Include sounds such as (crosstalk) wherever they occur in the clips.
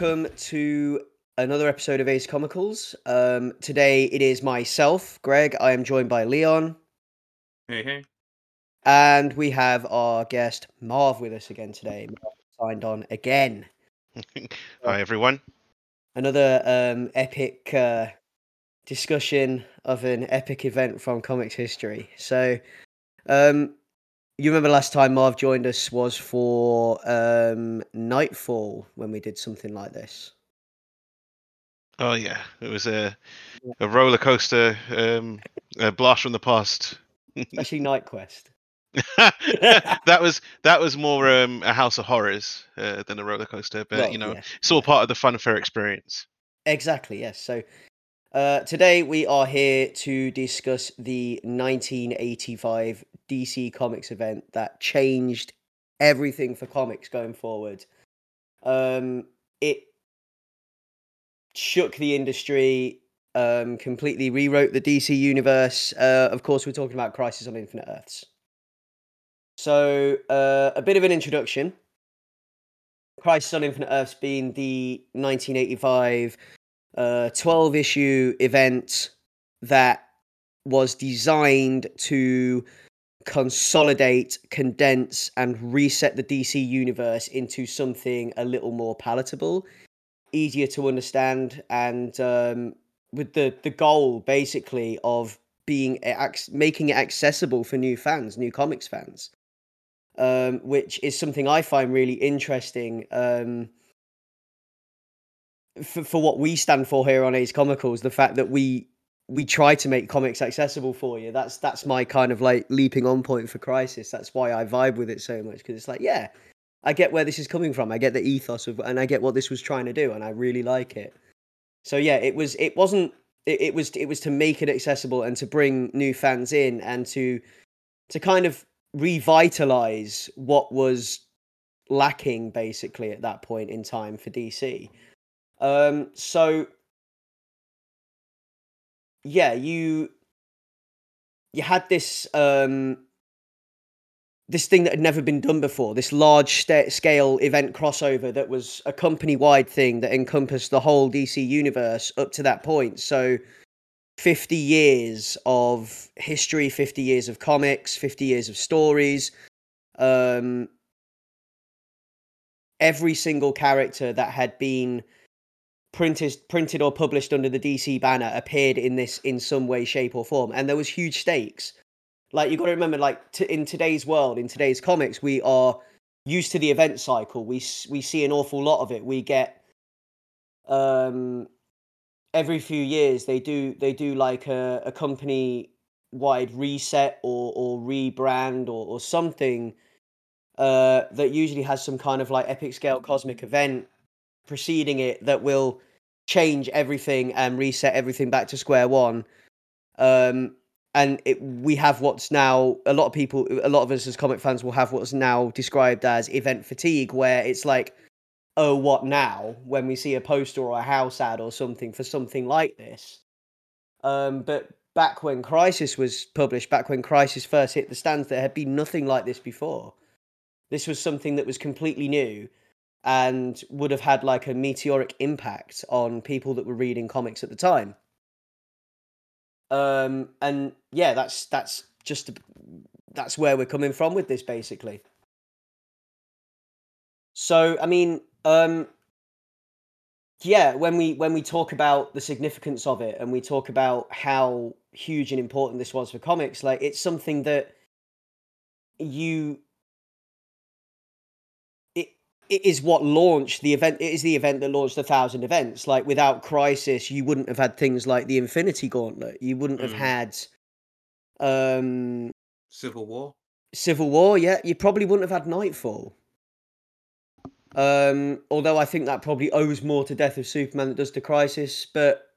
welcome to another episode of Ace Comicals. Um, today it is myself, Greg. I am joined by Leon, Hey, hey. and we have our guest Marv with us again today. Marv signed on again. (laughs) Hi everyone. Another um, epic uh, discussion of an epic event from comics history. So, um, you remember last time Marv joined us was for um, Knightfall when we did something like this. Oh yeah, it was a a roller coaster, um, a blast from the past. (laughs) Actually, Knight Quest. (laughs) that was that was more um, a house of horrors uh, than a roller coaster, but Well, you know, yeah. it's all part of the fun fair experience. Exactly, yes. So uh, today we are here to discuss the 1985 DC Comics event that changed everything for comics going forward. Um, it shook the industry, um, completely rewrote the DC universe. Uh, of course, we're talking about Crisis on Infinite Earths. So, uh, a bit of an introduction. Crisis on Infinite Earths being the 1985 uh, 12 issue event that was designed to consolidate, condense, and reset the DC universe into something a little more palatable, easier to understand, and um, with the, the goal basically of being making it accessible for new fans, new comics fans, um, which is something I find really interesting. Um, for, for what we stand for here on Ace Comicals, the fact that we we try to make comics accessible for you. That's that's my kind of like leaping on point for Crisis. That's why I vibe with it so much because it's like, yeah, I get where this is coming from. I get the ethos of, and I get what this was trying to do, and I really like it. So yeah, it was. It wasn't. It, it was. It was to make it accessible and to bring new fans in and to to kind of revitalize what was lacking basically at that point in time for DC. Um, so yeah, you you had this um this thing that had never been done before, this large sta- scale event crossover that was a company wide thing that encompassed the whole DC universe up to that point. So 50 years of history, 50 years of comics, 50 years of stories. Um every single character that had been printed printed or published under the DC banner appeared in this in some way shape or form. And there was huge stakes. Like you got to remember like t- in today's world in today's comics we are used to the event cycle. We we see an awful lot of it. We get um every few years they do they do like a, a company wide reset or or rebrand or, or something uh that usually has some kind of like epic scale cosmic event preceding it that will change everything and reset everything back to square one. Um, and it, we have what's now a lot of people, a lot of us as comic fans will have what's now described as event fatigue, where it's like, oh, what now? When we see a poster or a house ad or something for something like this. Um, but back when Crisis was published, back when Crisis first hit the stands, there had been nothing like this before. This was something that was completely new and would have had like a meteoric impact on people that were reading comics at the time. Um, and yeah, that's that's just that's where we're coming from with this, basically. So, I mean, um, yeah, when we when we talk about the significance of it and we talk about how huge and important this was for comics, like it's something that you it is what launched the event it is the event that launched a thousand events like without crisis you wouldn't have had things like the infinity gauntlet you wouldn't have Mm. had um Civil War. civil war yeah you probably wouldn't have had knightfall um although i think that probably owes more to death of superman than it does to crisis but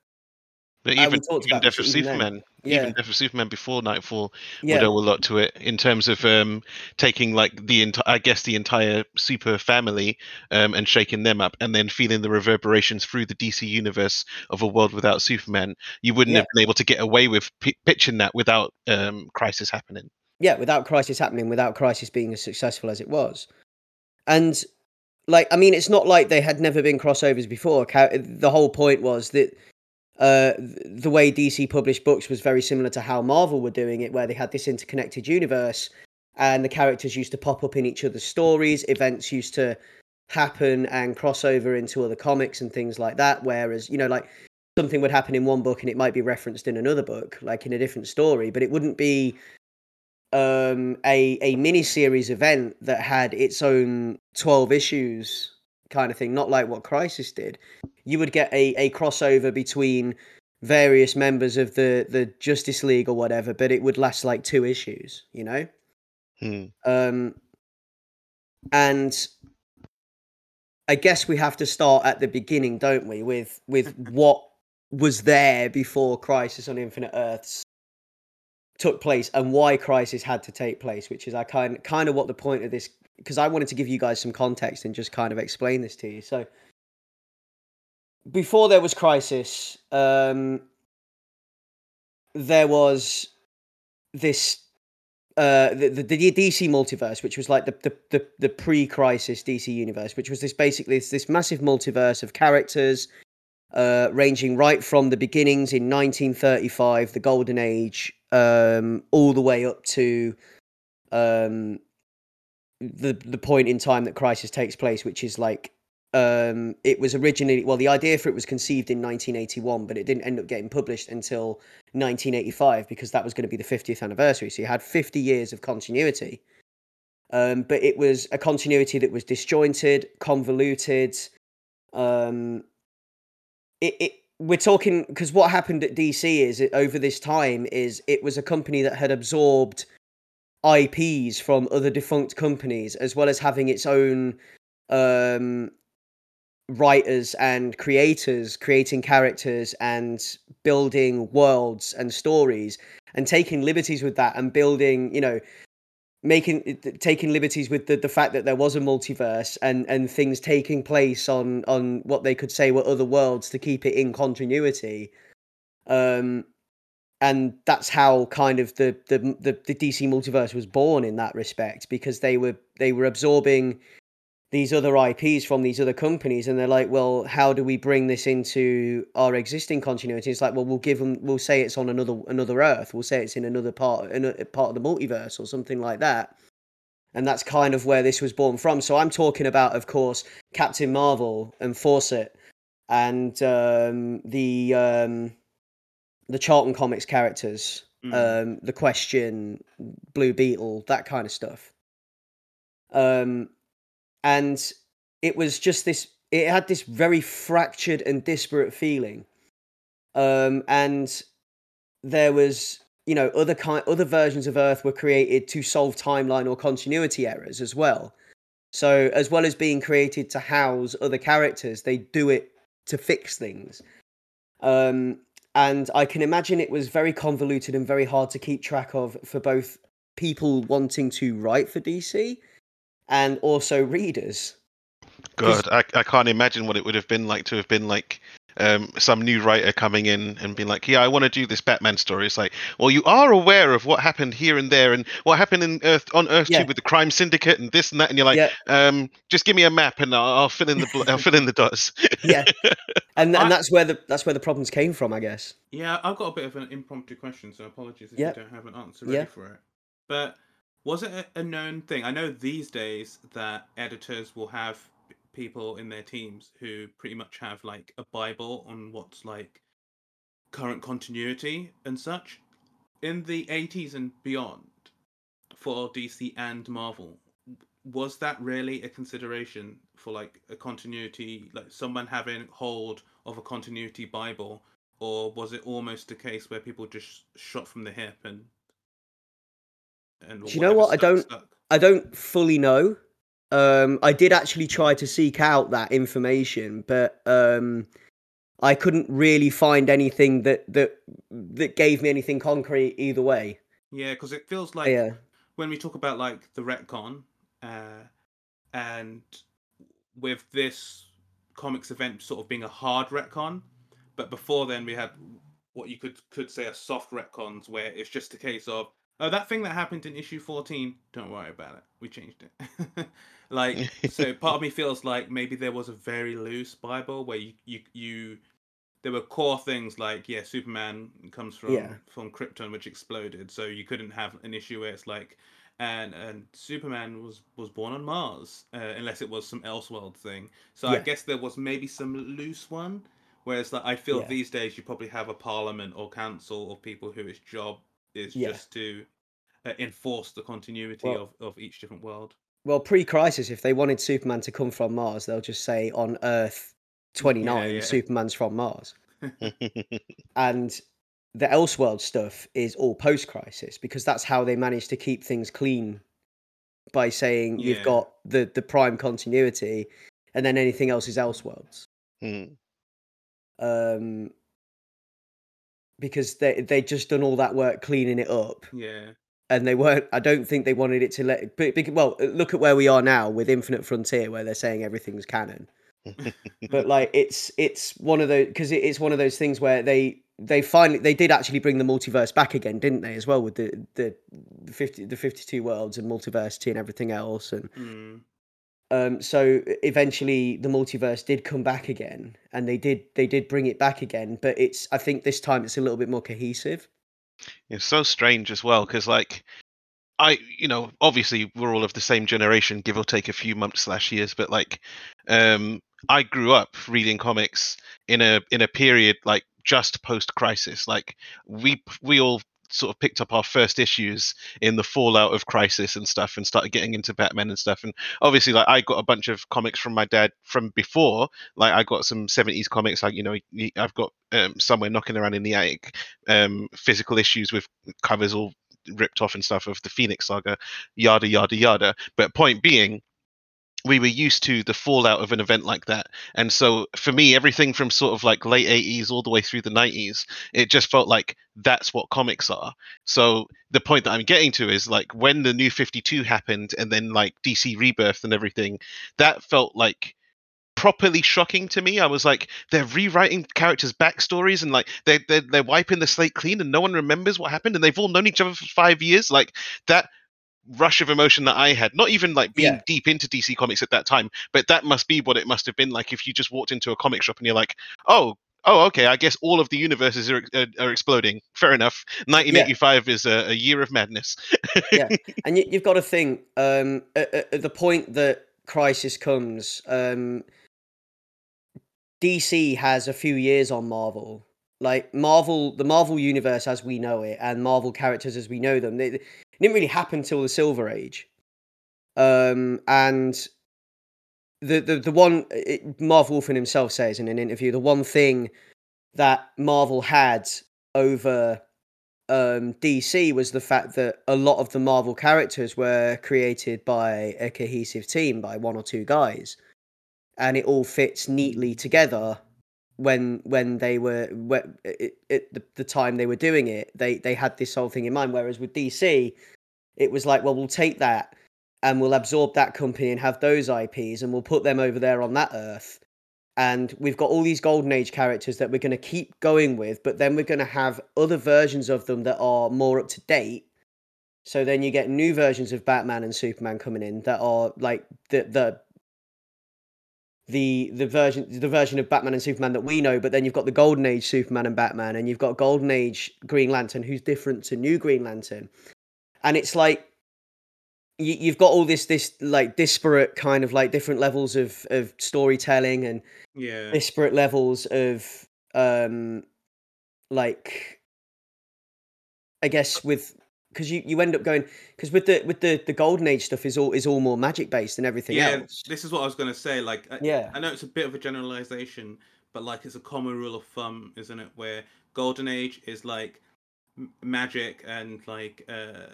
But Uh, we even, talked even about Death of. Superman, Yeah. even Death of Superman before Knightfall yeah would owe a lot to it in terms of um, taking like the entire, I guess the entire super family um, and shaking them up, and then feeling the reverberations through the DC universe of a world without Superman. You wouldn't Yeah. have been able to get away with p- pitching that without um, Crisis happening. yeah, without Crisis happening, without Crisis being as successful as it was. And like I mean, it's not like they had never been crossovers before. The whole point was that uh, the way DC published books was very similar to how Marvel were doing it, where they had this interconnected universe, and the characters used to pop up in each other's stories. Events used to happen and cross over into other comics and things like that. Whereas, you know, like something would happen in one book and it might be referenced in another book, like in a different story, but it wouldn't be um a a mini series event that had its own 12 issues kind of thing not like what crisis did you would get a a crossover between various members of the the justice league or whatever but it would last like two issues you know Hmm. um and i guess we have to start at the beginning don't we with with what was there before crisis on infinite earths took place and why crisis had to take place which is i kind kind of what the point of this because i wanted to give you guys some context and just kind of explain this to you. So before there was crisis um there was this uh the, the, the DC multiverse, which was like the the, the, the pre-crisis DC universe, which was this basically this, this massive multiverse of characters, uh, ranging right from the beginnings in 1935, the Golden Age, um, all the way up to um the the point in time that Crisis takes place, which is like um it was originally well the idea for it was conceived in 1981 but it didn't end up getting published until 1985 because that was going to be the 50th anniversary. So you had 50 years of continuity. Um but it was a continuity that was disjointed convoluted um it, it we're talking because what happened at dc is it, over this time is it was a company that had absorbed ips from other defunct companies as well as having its own um writers and creators creating characters and building worlds and stories and taking liberties with that and building you know making taking liberties with the, the fact that there was a multiverse and and things taking place on on what they could say were other worlds to keep it in continuity. Um and that's how kind of the the the, the DC multiverse was born in that respect because they were they were absorbing these other IPs from these other companies, and they're like, well, how do we bring this into our existing continuity? It's like, well, we'll give them, we'll say it's on another another Earth, we'll say it's in another part, in a part of the multiverse or something like that, and that's kind of where this was born from. So I'm talking about, of course, Captain Marvel and Fawcett, and um, the um, the Charlton Comics characters, Mm. um, the Question, Blue Beetle, that kind of stuff. Um, and it was just this it had this very fractured and disparate feeling. Um and there was you know other kind other versions of earth were created to solve timeline or continuity errors as well. So as well as being created to house other characters they do it to fix things. Um and i can imagine it was very convoluted and very hard to keep track of for both people wanting to write for dc and also readers. God, I, I can't imagine what it would have been like to have been like um, some new writer coming in and being like, "Yeah, I want to do this Batman story." It's like, well, you are aware of what happened here and there, and what happened in Earth on Earth Yeah. Two with the crime syndicate and this and that, and you're like, yeah, um, "Just give me a map and I'll, I'll fill in the bl- I'll fill in the dots." (laughs) yeah, and and that's where the that's where the problems came from, I guess. Yeah, I've got a bit of an impromptu question, so apologies if Yep. you don't have an answer ready Yeah. for it. But was it a, known thing? I know these days that editors will have people in their teams who pretty much have like a bible on what's like current continuity and such. In the 80s and beyond, for DC and Marvel, was that really a consideration for like a continuity, like someone having hold of a continuity bible, or was it almost a case where people just shot from the hip and and Do you know what? I don't-? I don't fully know. Um, I did actually try to seek out that information, but um, I couldn't really find anything that that that gave me anything concrete either way. Yeah, because it feels like yeah, when we talk about like the retcon, uh, and with this comics event sort of being a hard retcon, but before then we had what you could could say a soft retcons where it's just a case of Oh, that thing that happened in issue 14, don't worry about it. We changed it. (laughs) like, so (laughs) part of me feels like maybe there was a very loose Bible where you, you, you there were core things like, yeah, Superman comes from, Yeah. from Krypton, which exploded. So you couldn't have an issue where it's like, and and Superman was was born on Mars, uh, unless it was some Elseworld thing. So I guess there was maybe some loose one. Whereas like I feel Yeah. these days you probably have a parliament or council of people whose job is Yeah. just to uh, enforce the continuity Well- of, of each different world. Well, pre-crisis, if they wanted Superman to come from Mars, they'll just say on Earth (laughs) 29, yeah. Superman's from Mars. (laughs) (laughs) And the Elseworld stuff is all post-crisis because that's how they managed to keep things clean by saying you've got the the prime continuity, and then anything else is Elseworlds. Mm. Um, because they they just done all that work cleaning it up, Yeah, and they weren't. I don't think they wanted it to let. But, well, look at where we are now with Infinite Frontier, where they're saying everything's canon. but (laughs) like it's it's one of those because it, it's one of those things where they they finally they did actually bring the multiverse back again didn't they as well with the the, the 50 the 52 worlds and multiversity and everything else and mm, um so eventually the multiverse did come back again and they did they did bring it back again but it's i think this time it's a little bit more cohesive It's so strange as well because, like, I, you know, obviously we're all of the same generation, give or take a few months slash years, but like, um, I grew up reading comics in a in a period like just post crisis. Like, we we all sort of picked up our first issues in the fallout of crisis and stuff and started getting into batman and stuff. And obviously like i got a bunch of comics from my dad from before. Like i got some 70s comics like you know i've got um, somewhere knocking around in the attic um physical issues with covers all ripped off and stuff of the phoenix saga yada yada yada. But point being we were used to the fallout of an event like that. And so for me everything from sort of like late 80s all the way through the 90s it just felt like that's what comics are. So the point that i'm getting to is like when the new 52 happened and then like dc rebirth and everything that felt like properly shocking to me. I was like they're rewriting characters backstories and like they're, they're they're wiping the slate clean and no one remembers what happened and they've all known each other for five years. Like that rush of emotion that I had, not even like being Yeah. deep into DC Comics at that time, but that must be what it must have been like if you just walked into a comic shop and you're like, oh, oh, okay, I guess all of the universes are, are, are exploding. Fair enough. 1985 is a, a year of madness. Yeah. (laughs) And you, you've got to think um, at, at at the point that crisis comes um, dc has a few years on marvel like marvel the marvel universe as we know it and marvel characters as we know them they, it didn't really happen till the silver age um, and the, the the one it, marv wolfman himself says in an interview the one thing that marvel had over um, DC was the fact that a lot of the Marvel characters were created by a cohesive team, by one or two guys, and it all fits neatly together. When when they were when, it, it, the, the time they were doing it, they they had this whole thing in mind. Whereas with DC, it was like, well, we'll take that and we'll absorb that company and have those IPs, and we'll put them over there on that Earth. And we've got all these golden age characters that we're going to keep going with, but then we're going to have other versions of them that are more up to date. So then you get new versions of Batman and Superman coming in that are like the the the the version the version of Batman and Superman that we know, but then you've got the Golden Age Superman and Batman, and you've got Golden Age Green Lantern, who's different to New Green Lantern, and it's like you, you've got all this this like disparate kind of like different levels of of storytelling and yeah, disparate levels of um like i guess with because you you end up going because with the with the the golden age stuff is all is all more magic based and everything else. yeah. else This is what I was gonna say. Like, I, yeah I know it's a bit of a generalization, but like it's a common rule of thumb, isn't it? Where golden age is like magic and like uh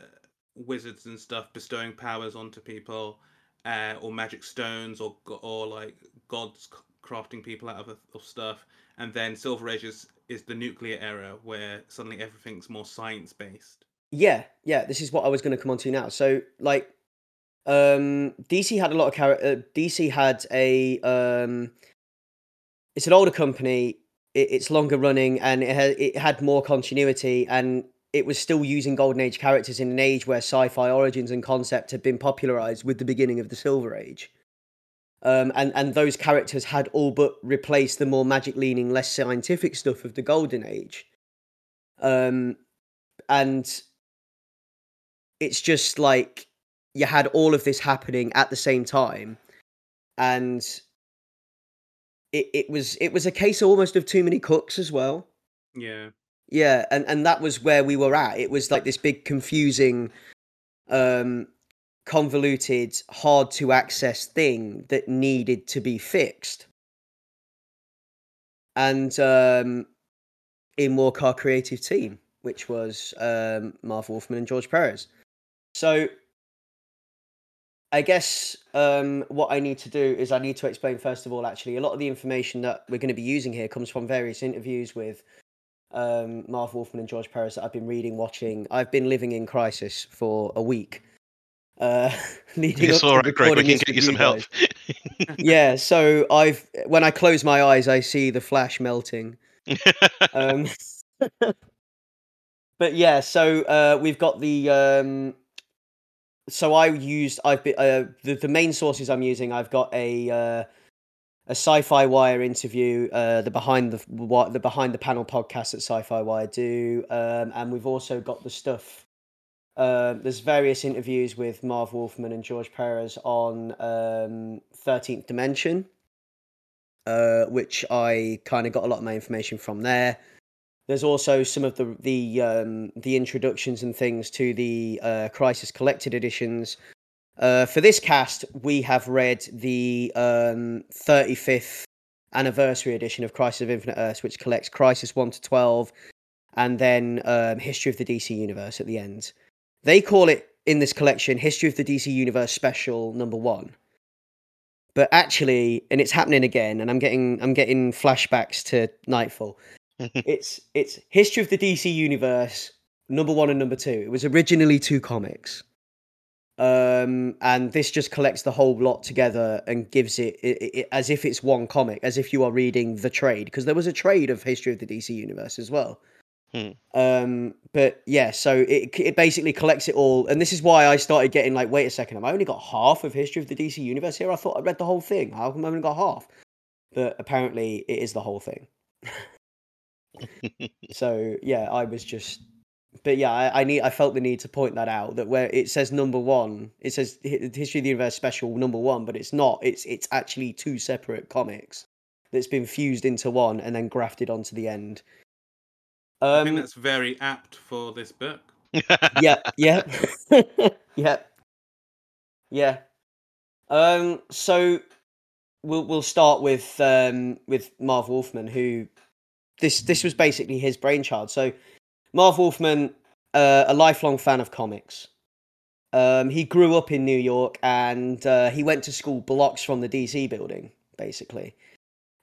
wizards and stuff bestowing powers onto people, uh, or magic stones, or or like gods crafting people out of, of stuff. And then silver age is, is the nuclear era, where suddenly everything's more science based. Yeah yeah this is what i was going to come on to now. So like um dc had a lot of character uh, dc had a um it's an older company it, it's longer running and it had it had more continuity and it was still using golden age characters in an age where sci-fi origins and concept had been popularized with the beginning of the silver age. Um, and and those characters had all but replaced the more magic leaning less scientific stuff of the golden age. Um, and it's just like you had all of this happening at the same time and it, it was it was a case almost of too many cooks as well. Yeah. yeah and and that was where we were at. It was like this big confusing um convoluted hard to access thing that needed to be fixed. And um in walk our creative team which was um marv wolfman and george perez so I guess um, what I need to do is I need to explain first of all. Actually, a lot of the information that we're going to be using here comes from various interviews with um, Marv Wolfman and George Perez that I've been reading, watching. I've been living in crisis for a week, uh, (laughs) leading It's all to Greg. We can get you some help. (laughs) yeah, so I've when I close my eyes, I see the flash melting. (laughs) Um, but yeah, so uh, we've got the. Um, so I used I've been uh, the the main sources I'm using. I've got a uh, a Sci-Fi Wire interview, uh, the behind the what the behind the panel podcast that Sci-Fi Wire do, um, and we've also got the stuff. Uh, there's various interviews with Marv Wolfman and George Perez on um, Thirteenth Dimension, uh, which I kind of got a lot of my information from there. There's also some of the the um, the introductions and things to the uh, Crisis Collected editions. Uh, for this cast, we have read the um, 35th anniversary edition of Crisis of Infinite Earths, which collects Crisis 1 to 12, and then um, History of the DC Universe at the end. They call it in this collection History of the DC Universe Special Number One. But actually, and it's happening again, and I'm getting I'm getting flashbacks to Knightfall (laughs) it's it's history of the DC universe number one and number two. It was originally two comics, um, and this just collects the whole lot together and gives it, it, it as if it's one comic, as if you are reading the trade, because there was a trade of history of the DC universe as well. Hmm. Um, but yeah, so it it basically collects it all, and this is why I started getting like, wait a second, have I only got half of history of the DC universe here? I thought I read the whole thing. How come I only got half? But apparently, it is the whole thing. (laughs) so yeah, I was just, but yeah, I, I need, I felt the need to point that out that where it says number one, it says History of the Universe Special number one, but it's not. It's it's actually two separate comics that's been fused into one and then grafted onto the end. I think Um, that's very apt for this book. yeah, yeah, yeah, yeah. Um, so we'll we'll start with um with Marv Wolfman, who this this was basically his brainchild. So Marv Wolfman, uh, a lifelong fan of comics. Um, he grew up in New York and uh, he went to school blocks from the DC building, basically.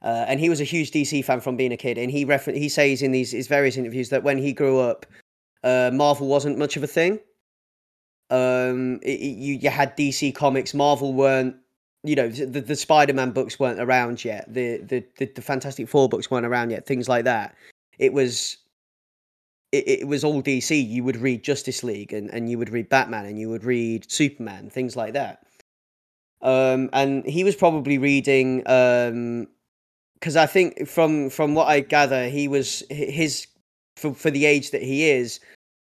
Uh, and he was a huge DC fan from being a kid. And he refer- he says in these his various interviews that when he grew up, uh, Marvel wasn't much of a thing. Um, it, it- you you had DC comics. Marvel weren't. You know, the the Spider Man books weren't around yet. The, the the the Fantastic Four books weren't around yet. Things like that. It was. It, it was all DC. You would read Justice League and, and you would read Batman and you would read Superman, things like that. Um, and he was probably reading um, because I think from from what I gather, he was his for for the age that he is,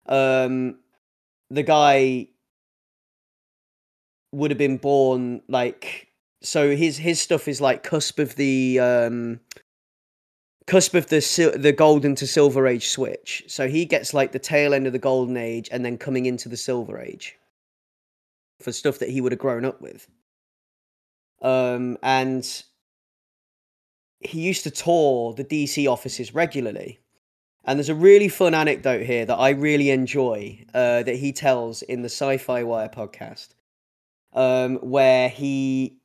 um, the guy would have been born like so. His his stuff is like cusp of the um, cusp of the the golden to silver age switch. So he gets like the tail end of the golden age and then coming into the silver age for stuff that he would have grown up with. Um, and he used to tour the DC offices regularly. And there's a really fun anecdote here that I really enjoy uh, that he tells in the Sci Fi Wire podcast, um, where he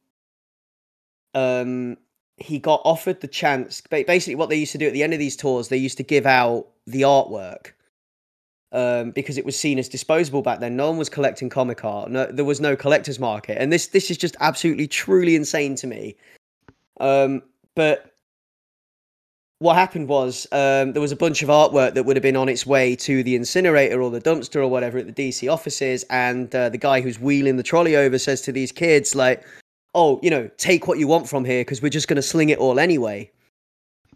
um, he got offered the chance. Basically, what they used to do at the end of these tours, they used to give out the artwork um, because it was seen as disposable back then. No one was collecting comic art. No, there was no collector's market, and this this is just absolutely truly insane to me. Um, but what happened was um, there was a bunch of artwork that would have been on its way to the incinerator or the dumpster or whatever at the DC offices, and uh, the guy who's wheeling the trolley over says to these kids like, "Oh, you know, take what you want from here because we're just going to sling it all anyway."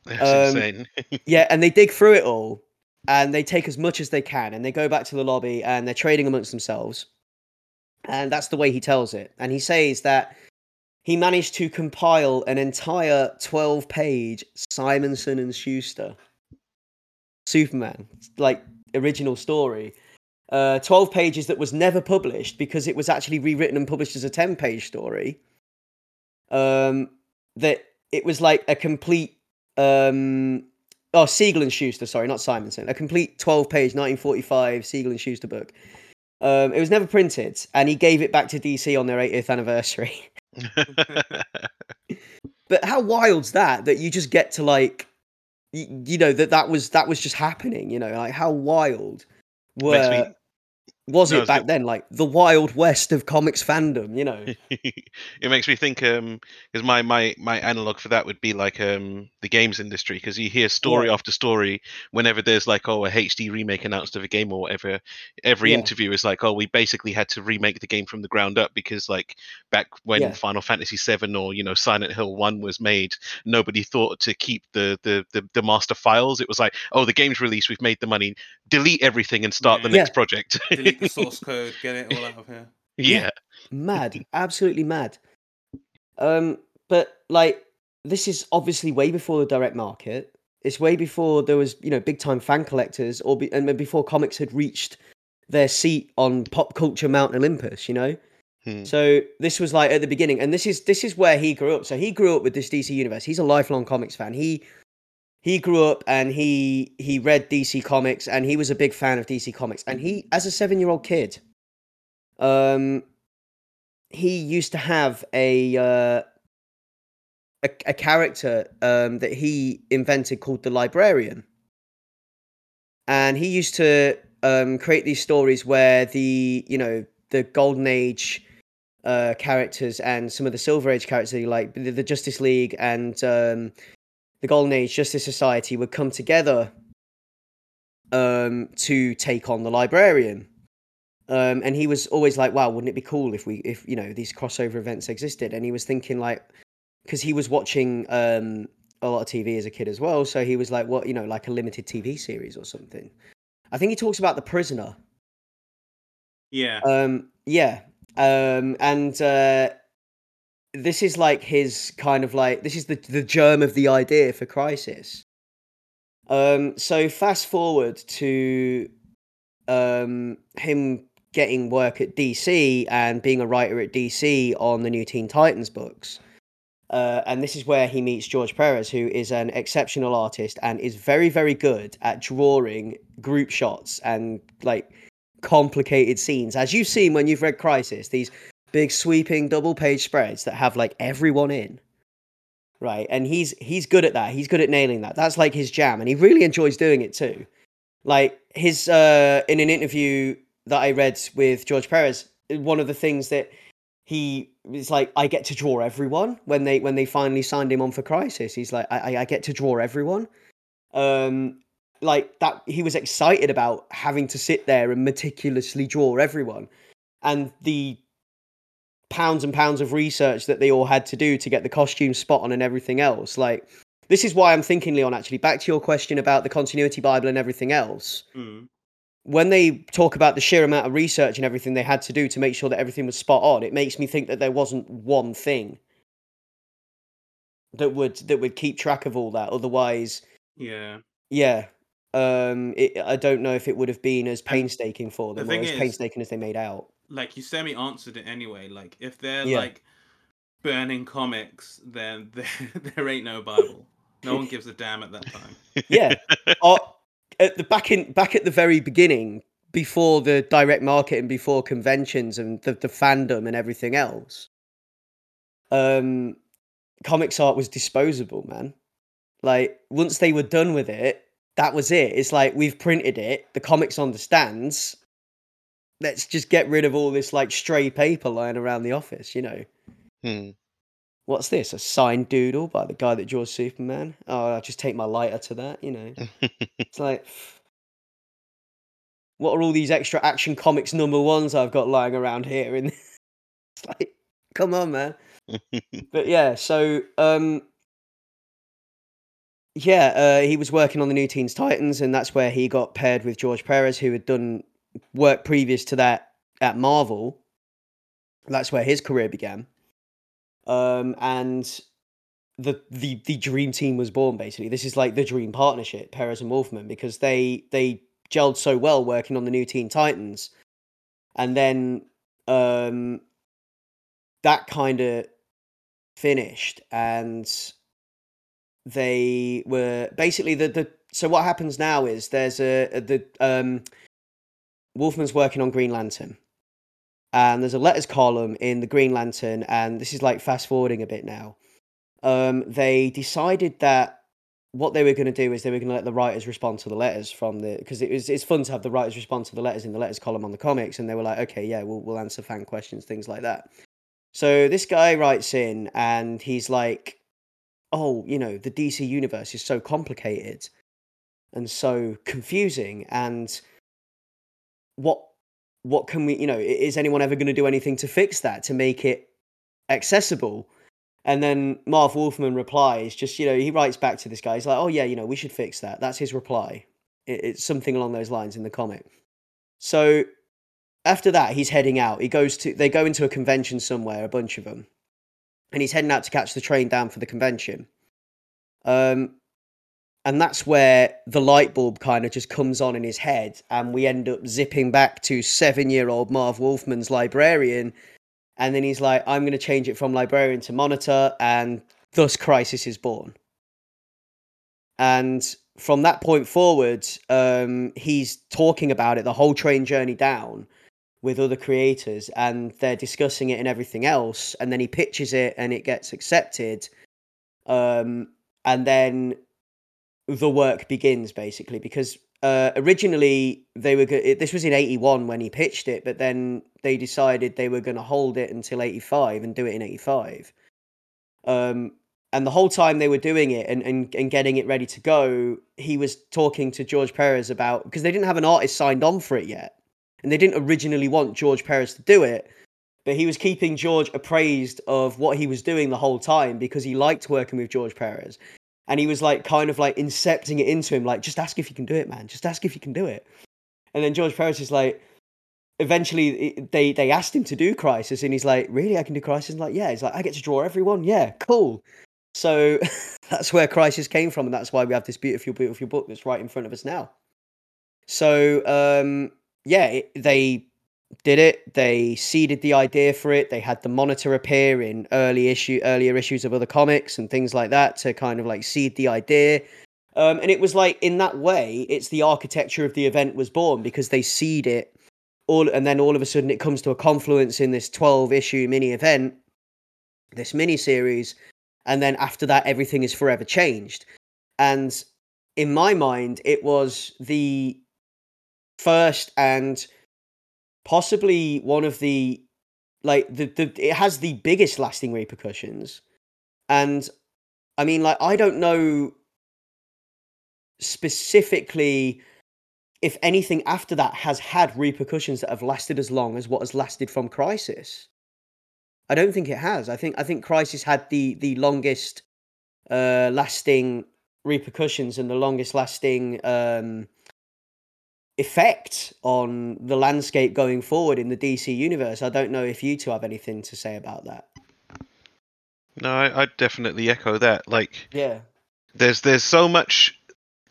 That's Um, insane. (laughs) Yeah, and they dig through it all, and they take as much as they can, and they go back to the lobby, and they're trading amongst themselves, and that's the way he tells it. And he says that he managed to compile an entire twelve-page Simonson and Schuster Superman, like original story. Uh, 12 pages that was never published because it was actually rewritten and published as a 10 page story. Um, that it was like a complete um oh Siegel and Schuster, sorry, not Simonson, a complete 12 page 1945 Siegel and Schuster book. Um, it was never printed, and he gave it back to DC on their 80th anniversary. (laughs) (laughs) but how wild's that? That you just get to like, you, you know, that that was that was just happening. You know, like how wild were was No, it back good. then? Like the wild west of comics fandom. You know, (laughs) it makes me think um because my my my analog for that would be like um the games industry because you hear story Yeah. after story whenever there's like oh a hd remake announced of a game or whatever every Yeah. interview is like oh we basically had to remake the game from the ground up because like back when Yeah. final fantasy 7 or you know silent hill 1 was made nobody thought to keep the the the, the master files it was like oh the game's released we've made the money delete everything and start the next project Delete the source (laughs) code, get it all out of here. yeah mad, absolutely mad. Um, but like this is obviously way before the direct market. It's way before there was, you know, big time fan collectors, or be, and before comics had reached their seat on pop culture Mount Olympus. You know, Hmm. so this was like at the beginning, and this is this is where he grew up. So he grew up with this DC universe. He's a lifelong comics fan. He he grew up and he he read DC comics and he was a big fan of DC comics. And he, as a seven year old kid, um, he used to have a uh, a, a character um, that he invented called the librarian, and he used to um, create these stories where the you know the golden age uh, characters and some of the silver age characters like the, the Justice League and um, the Golden Age Justice Society would come together um, to take on the librarian. Um, and he was always like, "Wow, wouldn't it be cool if we, if you know, these crossover events existed?" And he was thinking like, because he was watching um, a lot of TV as a kid as well, so he was like, "What, you know, like a limited TV series or something." I think he talks about the prisoner. Yeah. Um, yeah. Um, and uh, this is like his kind of like this is the the germ of the idea for Crisis. Um, so fast forward to um him getting work at DC and being a writer at DC on the new Teen Titans books. Uh, and this is where he meets George Perez, who is an exceptional artist and is very, very good at drawing group shots and like complicated scenes. As you've seen when you've read Crisis, these big sweeping double page spreads that have like everyone in. Right. And he's he's good at that. He's good at nailing that. That's like his jam. And he really enjoys doing it too. Like his uh in an interview that I read with George Perez, one of the things that he is like, I get to draw everyone when they when they finally signed him on for Crisis. He's like, I- I get to draw everyone. Um, like that, he was excited about having to sit there and meticulously draw everyone, and the pounds and pounds of research that they all had to do to get the costumes spot on and everything else. Like, this is why I'm thinking, Leon. Actually, back to your question about the continuity Bible and everything else Mm. when they talk about the sheer amount of research and everything they had to do to make sure that everything was spot on, it makes me think that there wasn't one thing that would that would keep track of all that. Otherwise, Yeah. yeah, um, it, I don't know if it would have been as painstaking for the them or as is- painstaking as they made out. Like you semi answered it anyway. Like if they're Yeah. like burning comics, then (laughs) there, there ain't no Bible. No one gives a damn at that time. (laughs) Yeah, or at the back in back at the very beginning, before the direct market and before conventions and the, the fandom and everything else, um, comics art was disposable, man. Like once they were done with it, that was it. It's like we've printed it, the comics on the stands. Let's just get rid of all this like stray paper lying around the office, you know. Hmm. What's this? A signed doodle by the guy that draws Superman? Oh, I'll just take my lighter to that, you know. (laughs) It's like, what are all these extra Action Comics number ones I've got lying around here? And (laughs) it's like, come on, man. (laughs) But yeah, so um, yeah, uh, he was working on the New Teens Titans, and that's where he got paired with George Perez, who had done work previous to that at Marvel. That's where his career began. Um, and the the the dream team was born. Basically, this is like the dream partnership, Perez and Wolfman, because they they gelled so well working on the New Teen Titans, and then um, that kind of finished, and they were basically the the. So what happens now is there's a, a the um, Wolfman's working on Green Lantern, and there's a letters column in the Green Lantern, and this is like fast forwarding a bit now. Um, they decided that what they were going to do is they were going to let the writers respond to the letters from the because it was it's fun to have the writers respond to the letters in the letters column on the comics, and they were like, okay, yeah, we'll we'll answer fan questions, things like that. So this guy writes in, and he's like, oh, you know, the DC universe is so complicated and so confusing, and what what can we, you know, is anyone ever going to do anything to fix that to make it accessible? And then Marv Wolfman replies, just, you know, he writes back to this guy. He's like, oh, yeah, you know, we should fix that. That's his reply. It, it's something along those lines in the comic. So after that, he's heading out. He goes to, they go into a convention somewhere, a bunch of them. And he's heading out to catch the train down for the convention. Um, and that's where the light bulb kind of just comes on in his head. And we end up zipping back to seven year old Marv Wolfman's librarian and then he's like, I'm going to change it from librarian to monitor, and thus Crisis is born. And from that point forward, um, he's talking about it the whole train journey down with other creators, and they're discussing it and everything else. And then he pitches it, and it gets accepted. Um, and then the work begins basically because uh, originally they were go- this was in 81 when he pitched it but then they decided they were going to hold it until 85 and do it in 85 um, and the whole time they were doing it and, and, and getting it ready to go he was talking to george perez about because they didn't have an artist signed on for it yet and they didn't originally want george perez to do it but he was keeping george appraised of what he was doing the whole time because he liked working with george perez and he was like kind of like incepting it into him like just ask if you can do it man. Just ask if you can do it. And then george perez is like eventually they they asked him to do crisis and he's like really? I can do crisis? And like yeah. He's like i get to draw everyone yeah cool. So (laughs) that's where crisis came from and that's why we have this beautiful beautiful book that's right in front of us now. So um yeah it, they did it. They seeded the idea for it. They had the monitor appear in early issue earlier issues of other comics and things like that to kind of like seed the idea. Um, and it was like in that way it's the architecture of the event was born because they seed it all and then all of a sudden it comes to a confluence in this 12 issue mini event this mini series and then after that everything is forever changed. And in my mind it was the first and possibly one of the like the, the it has the biggest lasting repercussions. And i mean like i don't know specifically if anything after that has had repercussions that have lasted as long as what has lasted from crisis. I don't think it has. I think i think crisis had the the longest uh lasting repercussions and the longest lasting um effect on the landscape going forward in the DC universe. I don't know if you two have anything to say about that. No, I, I definitely echo that. Like, Yeah. there's there's so much,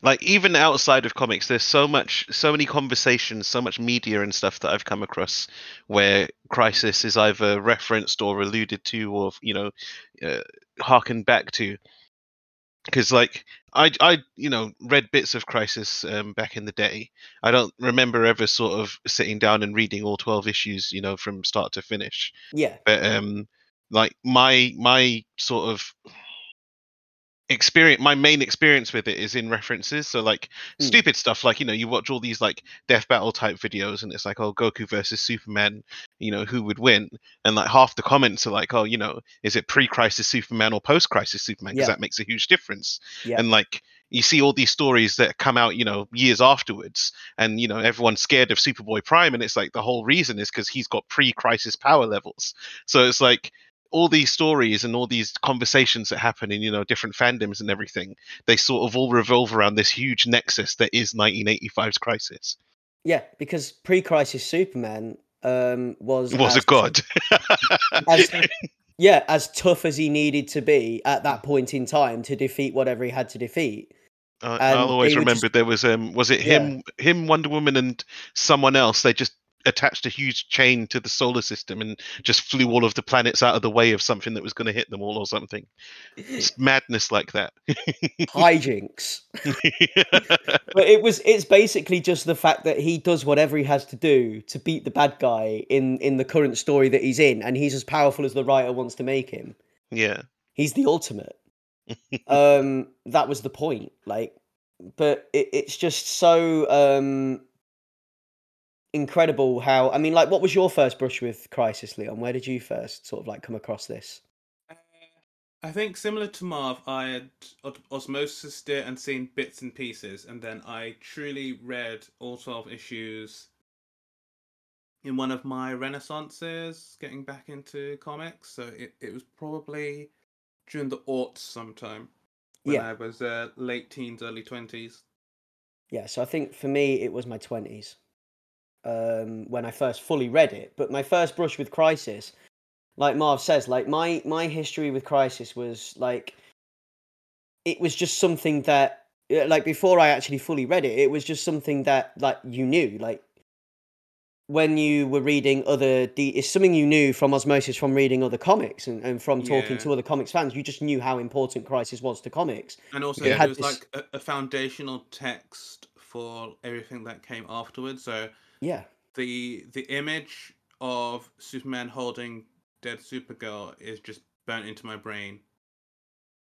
like even outside of comics, there's so much, so many conversations, so much media and stuff that I've come across where Crisis is either referenced or alluded to, or you know, uh, harkened back to. Because like I I you know read bits of Crisis um, back in the day. I don't remember ever sort of sitting down and reading all twelve issues, you know, from start to finish Yeah. but um like my my sort of experience my main experience with it is in references so like Mm. stupid stuff like you know you watch all these like death battle type videos and it's like oh goku versus superman you know who would win and like half the comments are like oh you know is it pre-crisis superman or post-crisis superman because Yeah. that makes a huge difference Yeah. and like you see all these stories that come out you know years afterwards and you know everyone's scared of superboy prime and it's like the whole reason is because he's got pre-crisis power levels so it's like all these stories and all these conversations that happen in you know different fandoms and everything they sort of all revolve around this huge nexus that is 1985's crisis. Yeah, because pre-crisis Superman um, was was a god. (laughs) as, yeah, as tough as he needed to be at that point in time to defeat whatever he had to defeat. I- and i'll always remember just- there was um was it him him wonder woman and someone else? They just attached a huge chain to the solar system and just flew all of the planets out of the way of something that was going to hit them all or something it's (laughs) madness like that (laughs) Hijinks. (laughs) But it was it's basically just the fact that he does whatever he has to do to beat the bad guy in in the current story that he's in and he's as powerful as the writer wants to make him. yeah He's the ultimate. um that was the point like but it, it's just so um incredible how I mean like what was your first brush with Crisis Leon? Where did you first sort of like come across this? Uh, I think similar to Marv, I had ot- osmosis it and seen bits and pieces, and then I truly read all twelve issues in one of my renaissances, getting back into comics. So it, it was probably during the aughts sometime when Yeah. I was uh, late teens, early twenties. Yeah, so I think for me it was my twenties um, when I first fully read it. But my first brush with Crisis, like Marv says, like my my history with Crisis was like it was just something that uh, like before I actually fully read it, it was just something that like you knew, like when you were reading other D, it's something you knew from osmosis from reading other comics and, and from talking Yeah. to other comics fans. You just knew how important Crisis was to comics. And also, It it was this- like a, a foundational text for everything that came afterwards. So Yeah. the the image of Superman holding dead Supergirl is just burnt into my brain.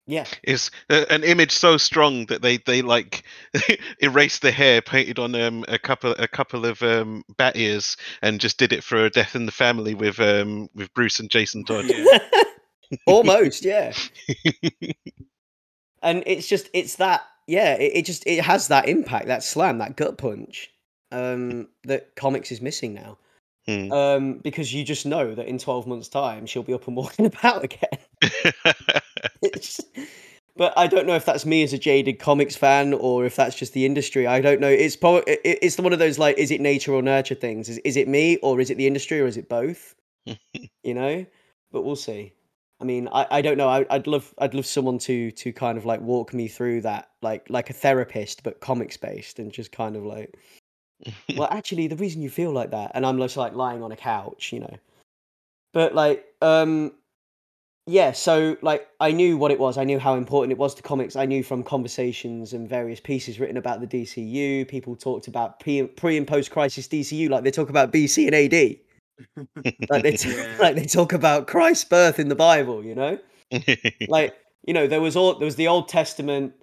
Yeah. is uh, an image so strong that they they like (laughs) erased the hair painted on um a couple a couple of um bat ears and just did it for a death in the family with um with Bruce and Jason Todd. Yeah. (laughs) Almost, yeah. (laughs) and it's just it's that yeah, it, it just it has that impact, that slam, that gut punch um that comics is missing now. Hmm. Um because you just know that in 12 months time she'll be up and (laughs) walking about again. (laughs) But I don't know if that's me as a jaded comics fan or if that's just the industry. I don't know. It's probably it's one of those like, is it nature or nurture things? Is is it me or is it the industry or is it both? (laughs) you know, but we'll see. I mean, I, I don't know. I, I'd love I'd love someone to to kind of like walk me through that, like like a therapist, but comics based, and just kind of like, well, (laughs) actually, the reason you feel like that, and I'm just like lying on a couch, you know. But like, um, yeah. So like, I knew what it was. I knew how important it was to comics. I knew from conversations and various pieces written about the DCU. People talked about pre, pre and post crisis DCU, like they talk about BC and AD like they (laughs) t- Yeah. like they talk about Christ's birth in the Bible, you know? (laughs) Like, you know, there was all there was the Old Testament,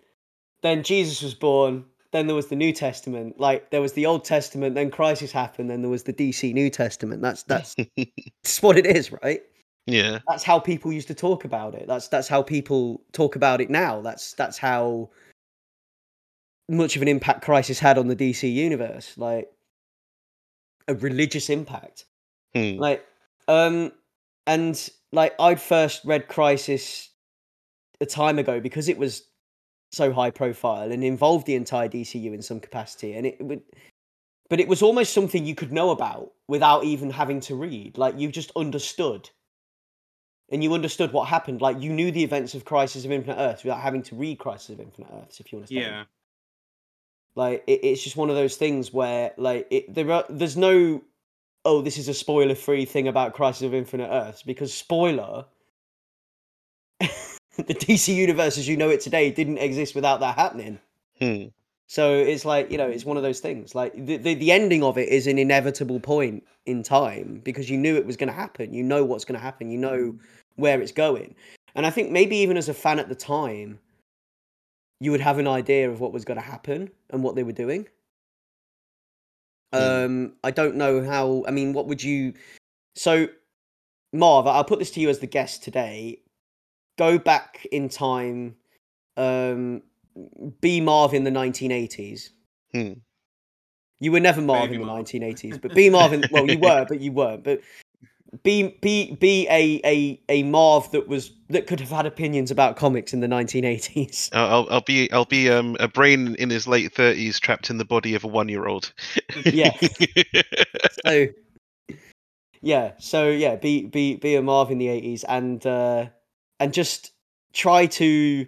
then Jesus was born, then there was the New Testament. Like there was the Old Testament, then crisis happened, then there was the DC New Testament. That's that's (laughs) that's what it is, right? yeah. That's how people used to talk about it. That's that's how people talk about it now. That's that's how much of an impact Crisis had on the DC universe, like a religious impact Hmm. like um and like i'd first read crisis a time ago because it was so high profile and involved the entire dcu in some capacity and it would but it was almost something you could know about without even having to read. Like you just understood. And you understood what happened. Like you knew the events of crisis of infinite earths without having to read crisis of infinite earths if you understand. Yeah. like it, it's just one of those things where like it, there are there's no oh this is a spoiler free thing about Crisis of Infinite Earths because spoiler (laughs) (laughs) the DC universe as you know it today didn't exist without that happening. Hmm. So it's like you know it's one of those things like the the, the ending of it is an inevitable point in time because you knew it was going to happen. You know what's going to happen. You know where it's going. And I think maybe even as a fan at the time, you would have an idea of what was going to happen and what they were doing. Mm. Um, I don't know how. I mean, what would you? So, Marv, I'll put this to you as the guest today. Go back in time. Um, be Marv in the 1980s. Hmm. You were never Marv Baby in the Marv. 1980s, but be (laughs) Marv in. Well, you were, but you weren't. But be be be a a a Marv that was that could have had opinions about comics in the 1980s. I'll, I'll- I'll be I'll be um a brain in his late thirties trapped in the body of a one year old. (laughs) Yeah. (laughs) so yeah so yeah be be be a marv in the 80s and uh and just try to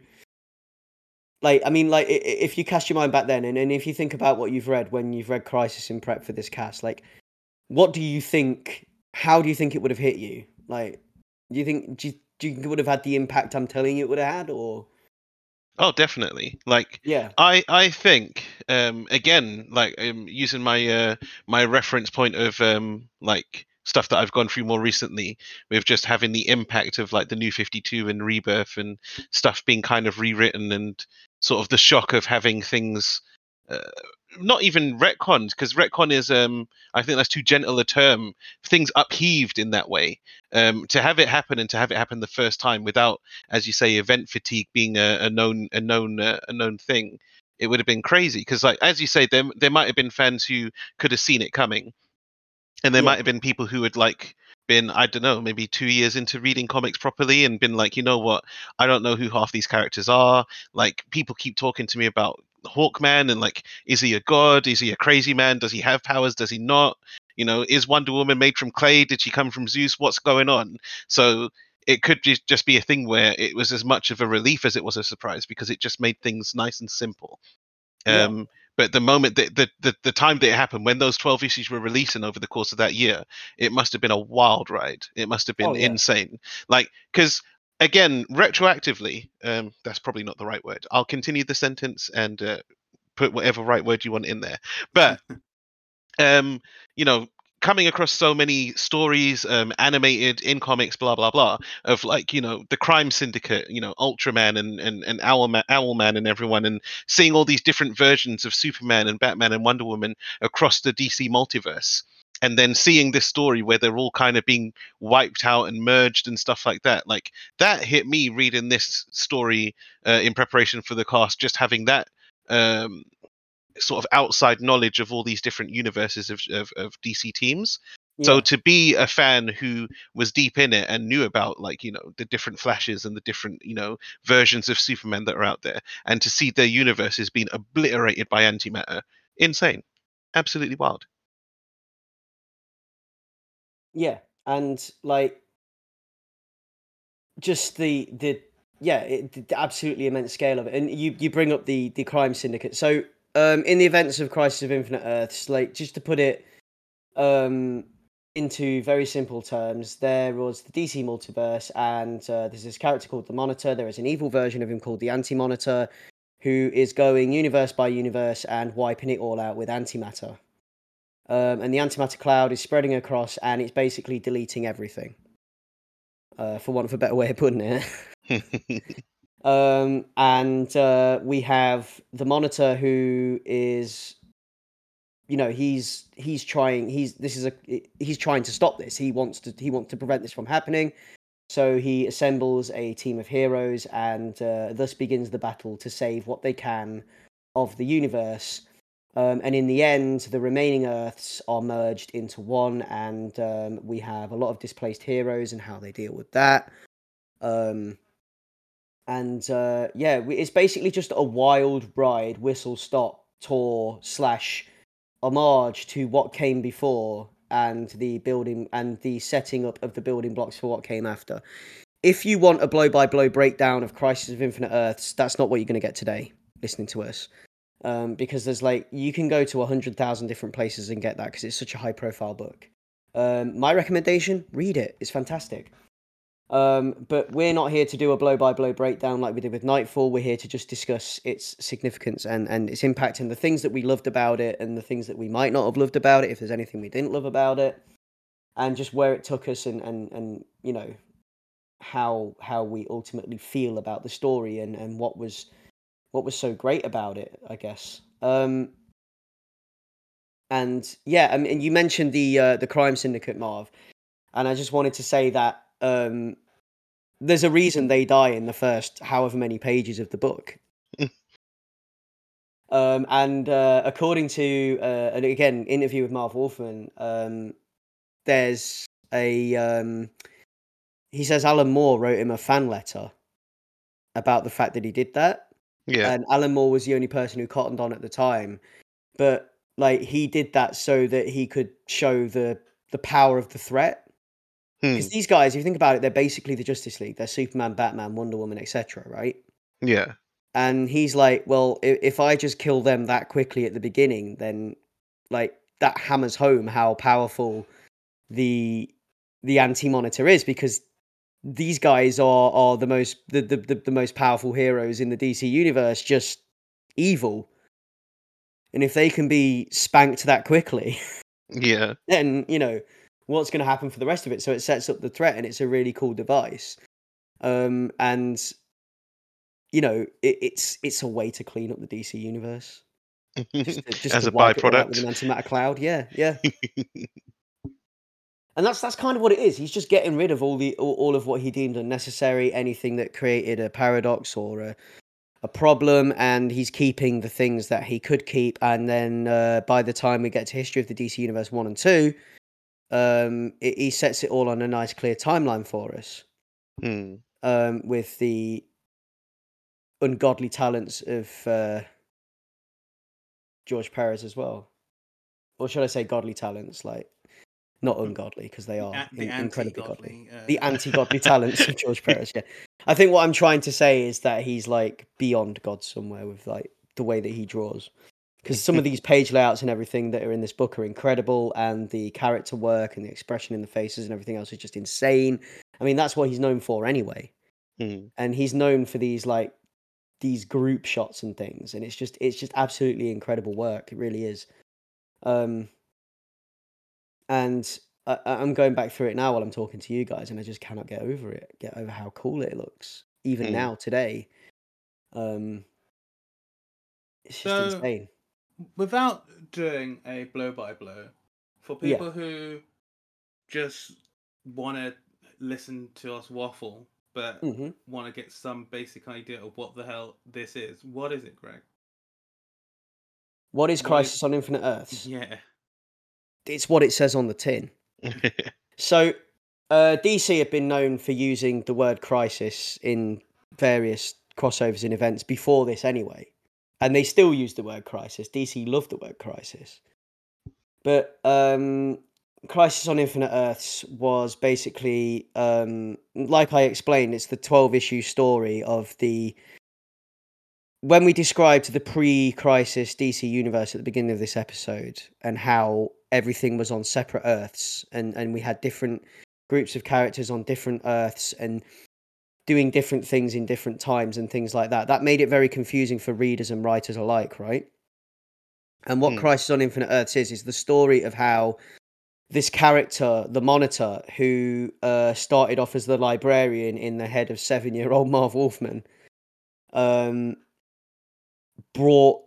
like i mean like if you cast your mind back then and, and if you think about what you've read when you've read crisis in prep for this cast like what do you think how do you think it would have hit you? Like do you think do you, do you think it would have had the impact i'm telling you it would have had or? Oh, definitely. Like yeah. I I think um again like um, using my uh my reference point of um like stuff that I've gone through more recently with just having the impact of like the new 52 and rebirth and stuff being kind of rewritten and sort of the shock of having things uh, not even retconned because retcon is um I think that's too gentle a term things upheaved in that way. Um to have it happen and to have it happen the first time without as you say event fatigue being a, a known a known uh, a known thing it would have been crazy. Because like as you say there there might have been fans who could have seen it coming and there Yeah. might have been people who had like been i don't know maybe two years into reading comics properly and been like you know what? I don't know who half these characters are. Like people keep talking to me about hawkman and like is he a god? Is he a crazy man? Does he have powers? Does he not? You know is wonder woman made from clay? Did she come from zeus? What's going on? So it could just be a thing where it was as much of a relief as it was a surprise because it just made things nice and simple. Yeah. um but the moment that the, the the time that it happened when those 12 issues were releasing over the course of that year it must have been a wild ride. It must have been Oh, yeah. insane. Like because again retroactively um that's probably not the right word. I'll continue the sentence and uh, put whatever right word you want in there. But (laughs) um you know coming across so many stories um animated in comics blah blah blah of like you know the crime syndicate you know ultraman and and, and owlman owlman and everyone and seeing all these different versions of superman and batman and wonder woman across the dc multiverse and then seeing this story where they're all kind of being wiped out and merged and stuff like that like that hit me reading this story uh, in preparation for the cast just having that um sort of outside knowledge of all these different universes of, of, of dc teams so to be a fan who was deep in it and knew about like you know the different flashes and the different you know versions of superman that are out there and to see their universes being obliterated by antimatter insane absolutely wild Yeah, and like just the the yeah, it, the absolutely immense scale of it. And you you bring up the the crime syndicate. So um, in the events of Crisis of Infinite Earths, like just to put it um into very simple terms, there was the DC multiverse, and uh, there's this character called the Monitor. There is an evil version of him called the Anti Monitor, who is going universe by universe and wiping it all out with antimatter. Um, and the antimatter cloud is spreading across, and it's basically deleting everything. Uh, for want of a better way of putting it. (laughs) Um, and uh, we have the monitor who is, you know, he's he's trying. He's this is a he's trying to stop this. He wants to he wants to prevent this from happening. So he assembles a team of heroes and uh, thus begins the battle to save what they can of the universe. Um, and in the end, the remaining Earths are merged into one, and um, we have a lot of displaced heroes and how they deal with that. Um, and uh, yeah, it's basically just a wild ride, whistle stop tour slash homage to what came before and the building and the setting up of the building blocks for what came after. If you want a blow by blow breakdown of Crisis of Infinite Earths, that's not what you're going to get today. Listening to us, um, because there's like you can go to a hundred thousand different places and get that because it's such a high profile book. Um, my recommendation: read it. It's fantastic. Um, but we're not here to do a blow by blow breakdown like we did with Knightfall. We're here to just discuss its significance and, and its impact and the things that we loved about it and the things that we might not have loved about it, if there's anything we didn't love about it, and just where it took us and, and, and you know, how how we ultimately feel about the story and, and what was what was so great about it, I guess. Um, and yeah, I mean, you mentioned the uh, the crime syndicate, Marv, and I just wanted to say that um, there's a reason they die in the first however many pages of the book. (laughs) um, and uh, according to uh, and again interview with Marv Wolfman, um, there's a um, he says Alan Moore wrote him a fan letter about the fact that he did that, Yeah. and Alan Moore was the only person who cottoned on at the time, but like he did that so that he could show the the power of the threat. Hmm. Because these guys, if you think about it, they're basically the Justice League. They're Superman, Batman, Wonder Woman, etc. Right? Yeah. And he's like, well, if, if I just kill them that quickly at the beginning, then like that hammers home how powerful the the anti monitor is because these guys are are the most the, the, the, the most powerful heroes in the DC universe, just evil. And if they can be spanked that quickly, Yeah. (laughs) then you know what's going to happen for the rest of it. So it sets up the threat, and it's a really cool device. Um, and you know, it, it's it's a way to clean up the DC universe. Just, to- just (laughs) As a wipe it all out with byproduct. an antimatter cloud. Yeah, yeah. (laughs) and that's that's kind of what it is. He's just getting rid of all the all, all of what he deemed unnecessary, anything that created a paradox or a a problem, and he's keeping the things that he could keep. And then uh, by the time we get to history of the DC Universe one and two, um, it, he sets it all on a nice, clear timeline for us Hmm. um, with the ungodly talents of uh, George Perez as well, or should I say godly talents? Like not ungodly because they are the in- incredibly godly. uh, The anti-godly talents of George (laughs) Perez. Yeah, I think what I'm trying to say is that he's like beyond God somewhere with like the way that he draws. Because some of these page layouts and everything that are in this book are incredible, and the character work and the expression in the faces and everything else is just insane. I mean, that's what he's known for anyway Hmm. and he's known for these like these group shots and things and it's just it's just absolutely incredible work it really is um and I, I- i'm going back through it now while i'm talking to you guys and i just cannot get over it get over how cool it looks even Mm. now today um it's just So- insane without doing a blow by blow for Yeah. people who just want to listen to us waffle but hmm want to get some basic idea of what the hell this is what is it greg? What is What is- crisis on infinite earths? Yeah. It's what it says on the tin. (laughs) So, uh, DC have been known for using the word crisis in various crossovers and events before this, anyway. And they still use the word crisis. DC love the word crisis. But um, Crisis on Infinite Earths was basically, um, like I explained, it's the 12 issue story of the. When we described the pre crisis DC universe at the beginning of this episode and how everything was on separate Earths and, and we had different groups of characters on different Earths and doing different things in different times and things like that, that made it very confusing for readers and writers alike, right? And what Hmm. Crisis on Infinite Earths is, is the story of how this character, the Monitor, who uh, started off as the librarian in the head of seven year old Marv Wolfman, um, brought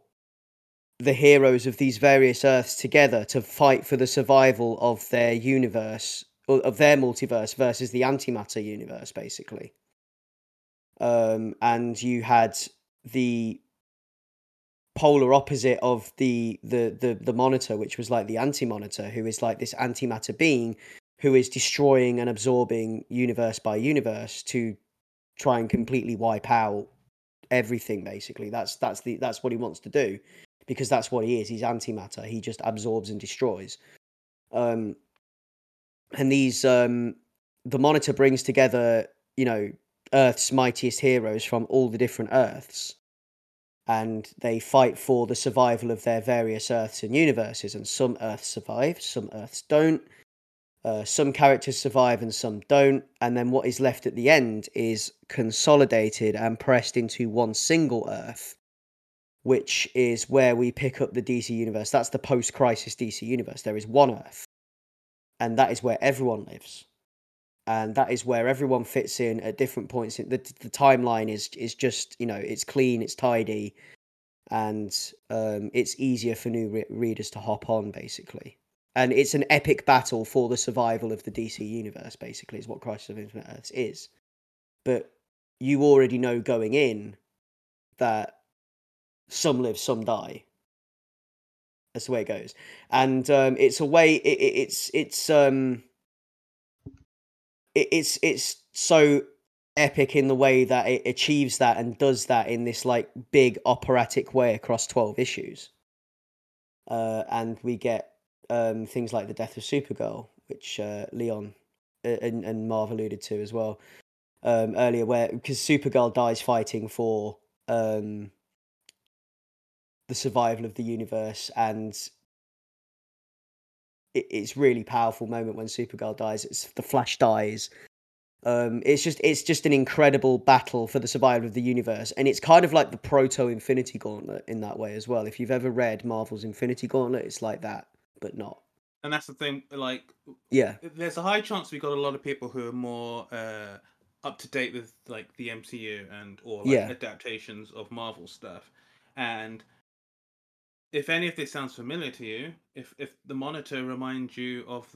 the heroes of these various Earths together to fight for the survival of their universe, or of their multiverse versus the antimatter universe, basically. Um, and you had the polar opposite of the the the the monitor which was like the anti-monitor who is like this antimatter being who is destroying and absorbing universe by universe to try and completely wipe out everything basically. That's that's the that's what he wants to do because that's what he is. He's antimatter. He just absorbs and destroys. Um and these um the monitor brings together you know earth's mightiest heroes from all the different earths and they fight for the survival of their various Earths and universes. And some Earths survive, some Earths don't. Uh, some characters survive and some don't. And then what is left at the end is consolidated and pressed into one single Earth, which is where we pick up the DC universe. That's the post crisis DC universe. There is one Earth, and that is where everyone lives. And that is where everyone fits in at different points. In, the the timeline is is just you know it's clean, it's tidy, and um, it's easier for new re- readers to hop on basically. And it's an epic battle for the survival of the DC universe. Basically, is what Crisis of Infinite Earths is. But you already know going in that some live, some die. That's the way it goes, and um, it's a way. It, it, it's it's um, it's it's so epic in the way that it achieves that and does that in this like big operatic way across 12 issues. Uh, and we get um, things like the death of supergirl which uh, leon uh, and, and marv alluded to as well um, earlier where because supergirl dies fighting for um, the survival of the universe and it, it's really powerful moment when supergirl dies it's the flash dies um, it's just it's just an incredible battle for the survival of the universe, and it's kind of like the proto Infinity Gauntlet in that way as well. If you've ever read Marvel's Infinity Gauntlet, it's like that, but not. And that's the thing, like, Yeah, there's a high chance we got a lot of people who are more uh, up to date with like the MCU and or like Yeah. adaptations of Marvel stuff. And if any of this sounds familiar to you, if if the monitor reminds you of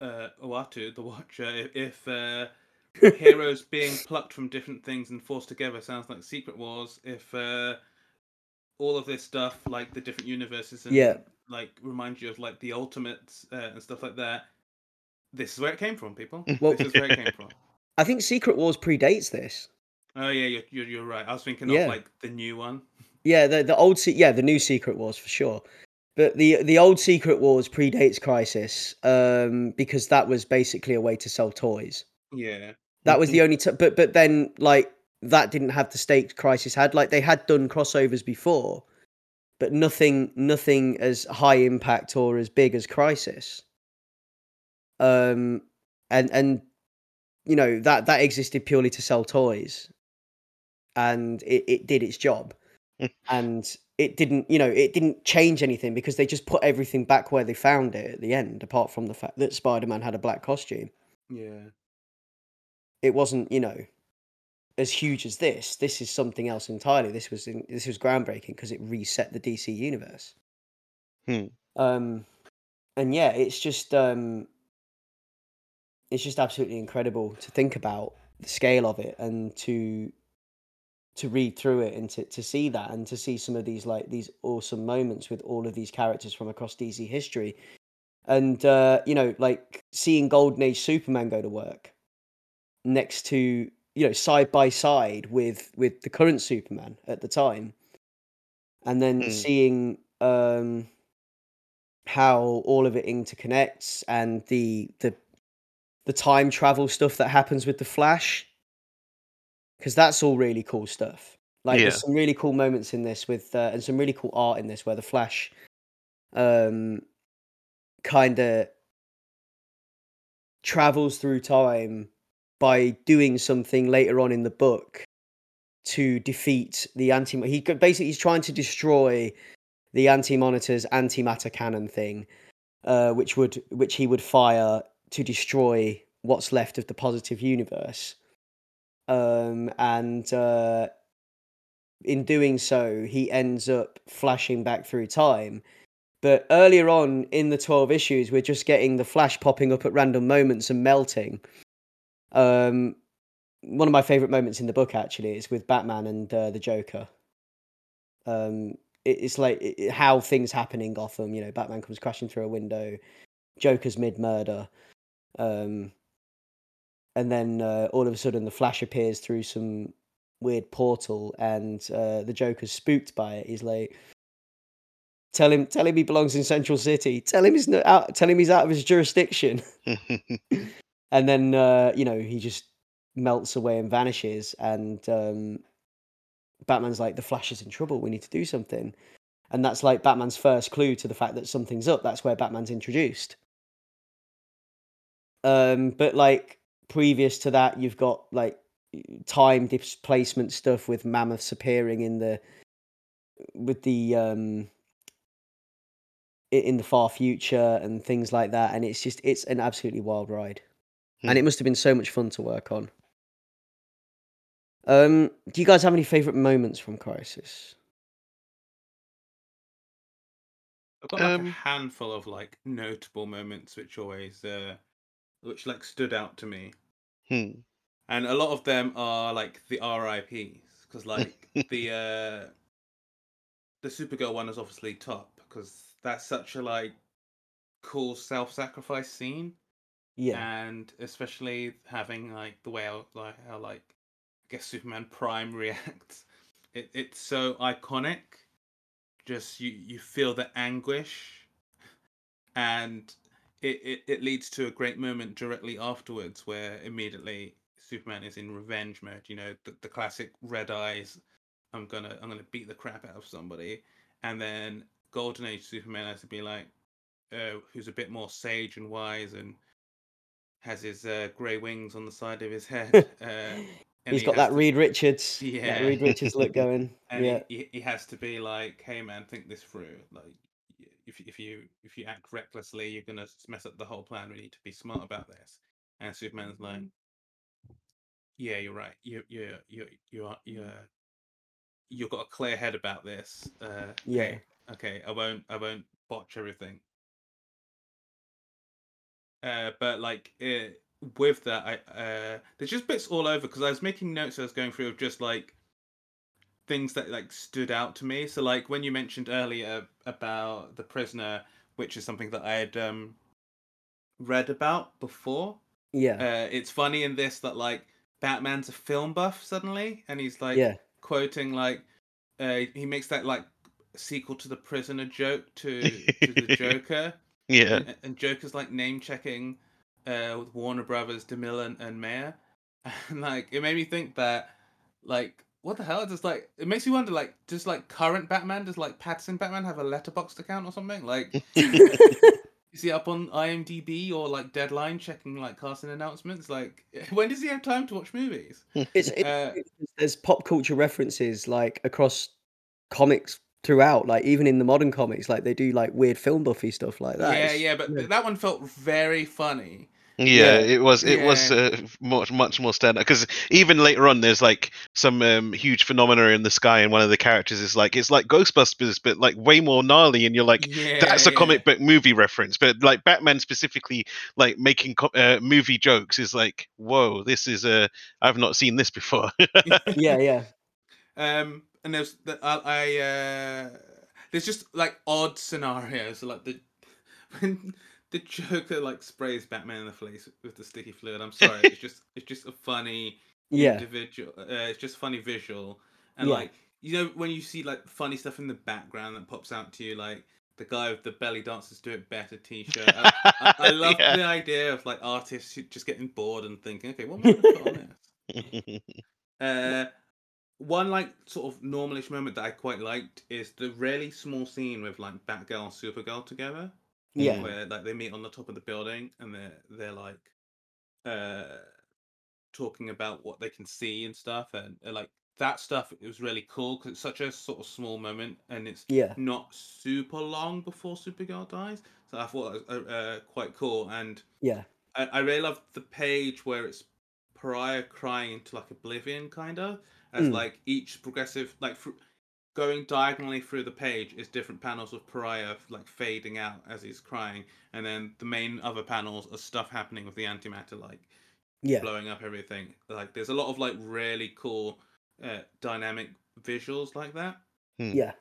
uh, Uatu, the Watcher, if, if uh, heroes (laughs) being plucked from different things and forced together sounds like Secret Wars, if uh, all of this stuff like the different universes and Yeah. like remind you of like the Ultimates uh, and stuff like that. This is where it came from, people. Well- (laughs) this is where it came from. I think Secret Wars predates this. Oh yeah, you're you're, you're right. I was thinking Yeah. of like the new one. Yeah, the the old se- yeah the new Secret Wars for sure, but the the old Secret Wars predates Crisis um, because that was basically a way to sell toys. Yeah, That was the only t- but but then like that didn't have the stakes Crisis had. Like they had done crossovers before, but nothing nothing as high impact or as big as Crisis. Um, and and you know that that existed purely to sell toys, and it it did its job, and it didn't you know it didn't change anything because they just put everything back where they found it at the end, apart from the fact that Spider Man had a black costume yeah. it wasn't you know as huge as this this is something else entirely this was in, this was groundbreaking because it reset the dc universe Hmm. um and yeah it's just um it's just absolutely incredible to think about the scale of it and to to read through it and to, to see that and to see some of these like these awesome moments with all of these characters from across dc history. And uh you know like seeing golden age superman go to work next to you know side by side with with the current superman at the time. And then Hmm. seeing um how all of it interconnects and the the the time travel stuff that happens with the flash because that's all really cool stuff like Yeah. there's some really cool moments in this with uh, and some really cool art in this where the flash um kind of travels through time by doing something later on in the book to defeat the anti he basically he's trying to destroy the anti-monitor's antimatter cannon thing uh which would which he would fire to destroy what's left of the positive universe um and uh in doing so he ends up flashing back through time. But earlier on in the 12 issues we're just getting the flash popping up at random moments and melting. Um one of my favorite moments in the book actually is with batman and uh, the joker. Um it, it's like it, how things happen in gotham you know batman comes crashing through a window joker's mid murder um and then uh, all of a sudden the flash appears through some weird portal and uh, the joker's spooked by it. He's like tell him tell him he belongs in central city. Tell him he's not out tell him he's out of his jurisdiction. (laughs) And then uh, you know he just melts away and vanishes. And um, batman's like the flash is in trouble. We need to do something. And that's like batman's first clue to the fact that something's up. That's where batman's introduced. Um, but like previous to that you've got like time displacement stuff with mammoths appearing in the with the um in the far future and things like that and it's just it's an absolutely wild ride and it must have been so much fun to work on. Um, do you guys have any favorite moments from Crisis? I've got like a Um, handful of like notable moments which always uh which like stood out to me. Hmm. And a lot of them are like the RIPs because like (laughs) the uh the Supergirl one is obviously top because that's such a like cool self-sacrifice scene Yeah, and especially having like the way how, like how like I guess Superman Prime (laughs) reacts. It it's so iconic. Just you you feel the anguish, and it, it it leads to a great moment directly afterwards where immediately Superman is in revenge mode. You know the the classic red eyes. I'm gonna I'm gonna beat the crap out of somebody, and then Golden Age Superman has to be like, uh, who's a bit more sage and wise and has his uh, grey wings on the side of his head. (laughs) Uh, he's he got that to- Reed Richards, Yeah. Reed Richards look (laughs) going. and yeah, he, he, has to be like, "Hey man, think this through. Like, if if you if you act recklessly, you're gonna mess up the whole plan. We need to be smart about this." And Superman's like, "Yeah, you're right. You you you you are you you've got a clear head about this. Uh, Yeah. okay, I won't I won't botch everything." Uh, but like uh, with that, I uh, there's just bits all over because I was making notes I was going through of just like things that like stood out to me. So like when you mentioned earlier about the prisoner, which is something that I had um read about before. yeah, Uh, it's funny in this that like Batman's a film buff suddenly, and he's like yeah, quoting like uh, he makes that like sequel to the prisoner joke to to the (laughs) Joker. Yeah. And, and Joker's like name checking uh, with Warner Brothers, DeMille and, and Mayer, (laughs) and like it made me think that like what the hell? Just like it makes me wonder like does like current Batman does like Pattinson Batman have a letterboxd account or something? Like (laughs) is he up on IMDb or like Deadline checking like casting announcements? Like (laughs) when does he have time to watch movies? (laughs) it's, it, Uh, there's pop culture references like across comics throughout. Like even in the modern comics, like they do like weird film buffy stuff like that. yeah, It's- yeah, but yeah. that one felt very funny. Yeah, Yeah. it was it was uh, much much more standard because even later on there's like some um, huge phenomena in the sky and one of the characters is like it's like Ghostbusters but like way more gnarly and you're like yeah, that's a yeah. comic book movie reference but like Batman specifically like making co- uh, movie jokes is like whoa this is a I've not seen this before (laughs) yeah, yeah, Um, and there's the, I, I uh, there's just like odd scenarios, like the (laughs) when the Joker like sprays Batman in the face with the sticky fluid. I'm sorry, it's just (laughs) it's just a funny yeah, individual. Uh, it's just funny visual, and Yeah. like you know when you see like funny stuff in the background that pops out to you, like the guy with the belly dancers do it better T-shirt. I, I, I (laughs) love Yeah. the idea of like artists just getting bored and thinking, okay, what am I put on this? (laughs) Uh, one like sort of normalish moment that I quite liked is the really small scene with like Batgirl and Supergirl together, yeah, where like they meet on the top of the building and they're they're like uh talking about what they can see and stuff and, and, like that stuff it was really cool because it's such a sort of small moment and it's yeah, not super long before Supergirl dies. So I thought it was uh, uh, quite cool and yeah, I, I really love the page where it's Pariah crying into like oblivion, kind of, as Mm. like each progressive, like fr- going diagonally through the page is different panels of Pariah like fading out as he's crying, and then the main other panels are stuff happening with the antimatter, like yeah. blowing up everything. Like there's a lot of like really cool uh, dynamic visuals like that. Yeah.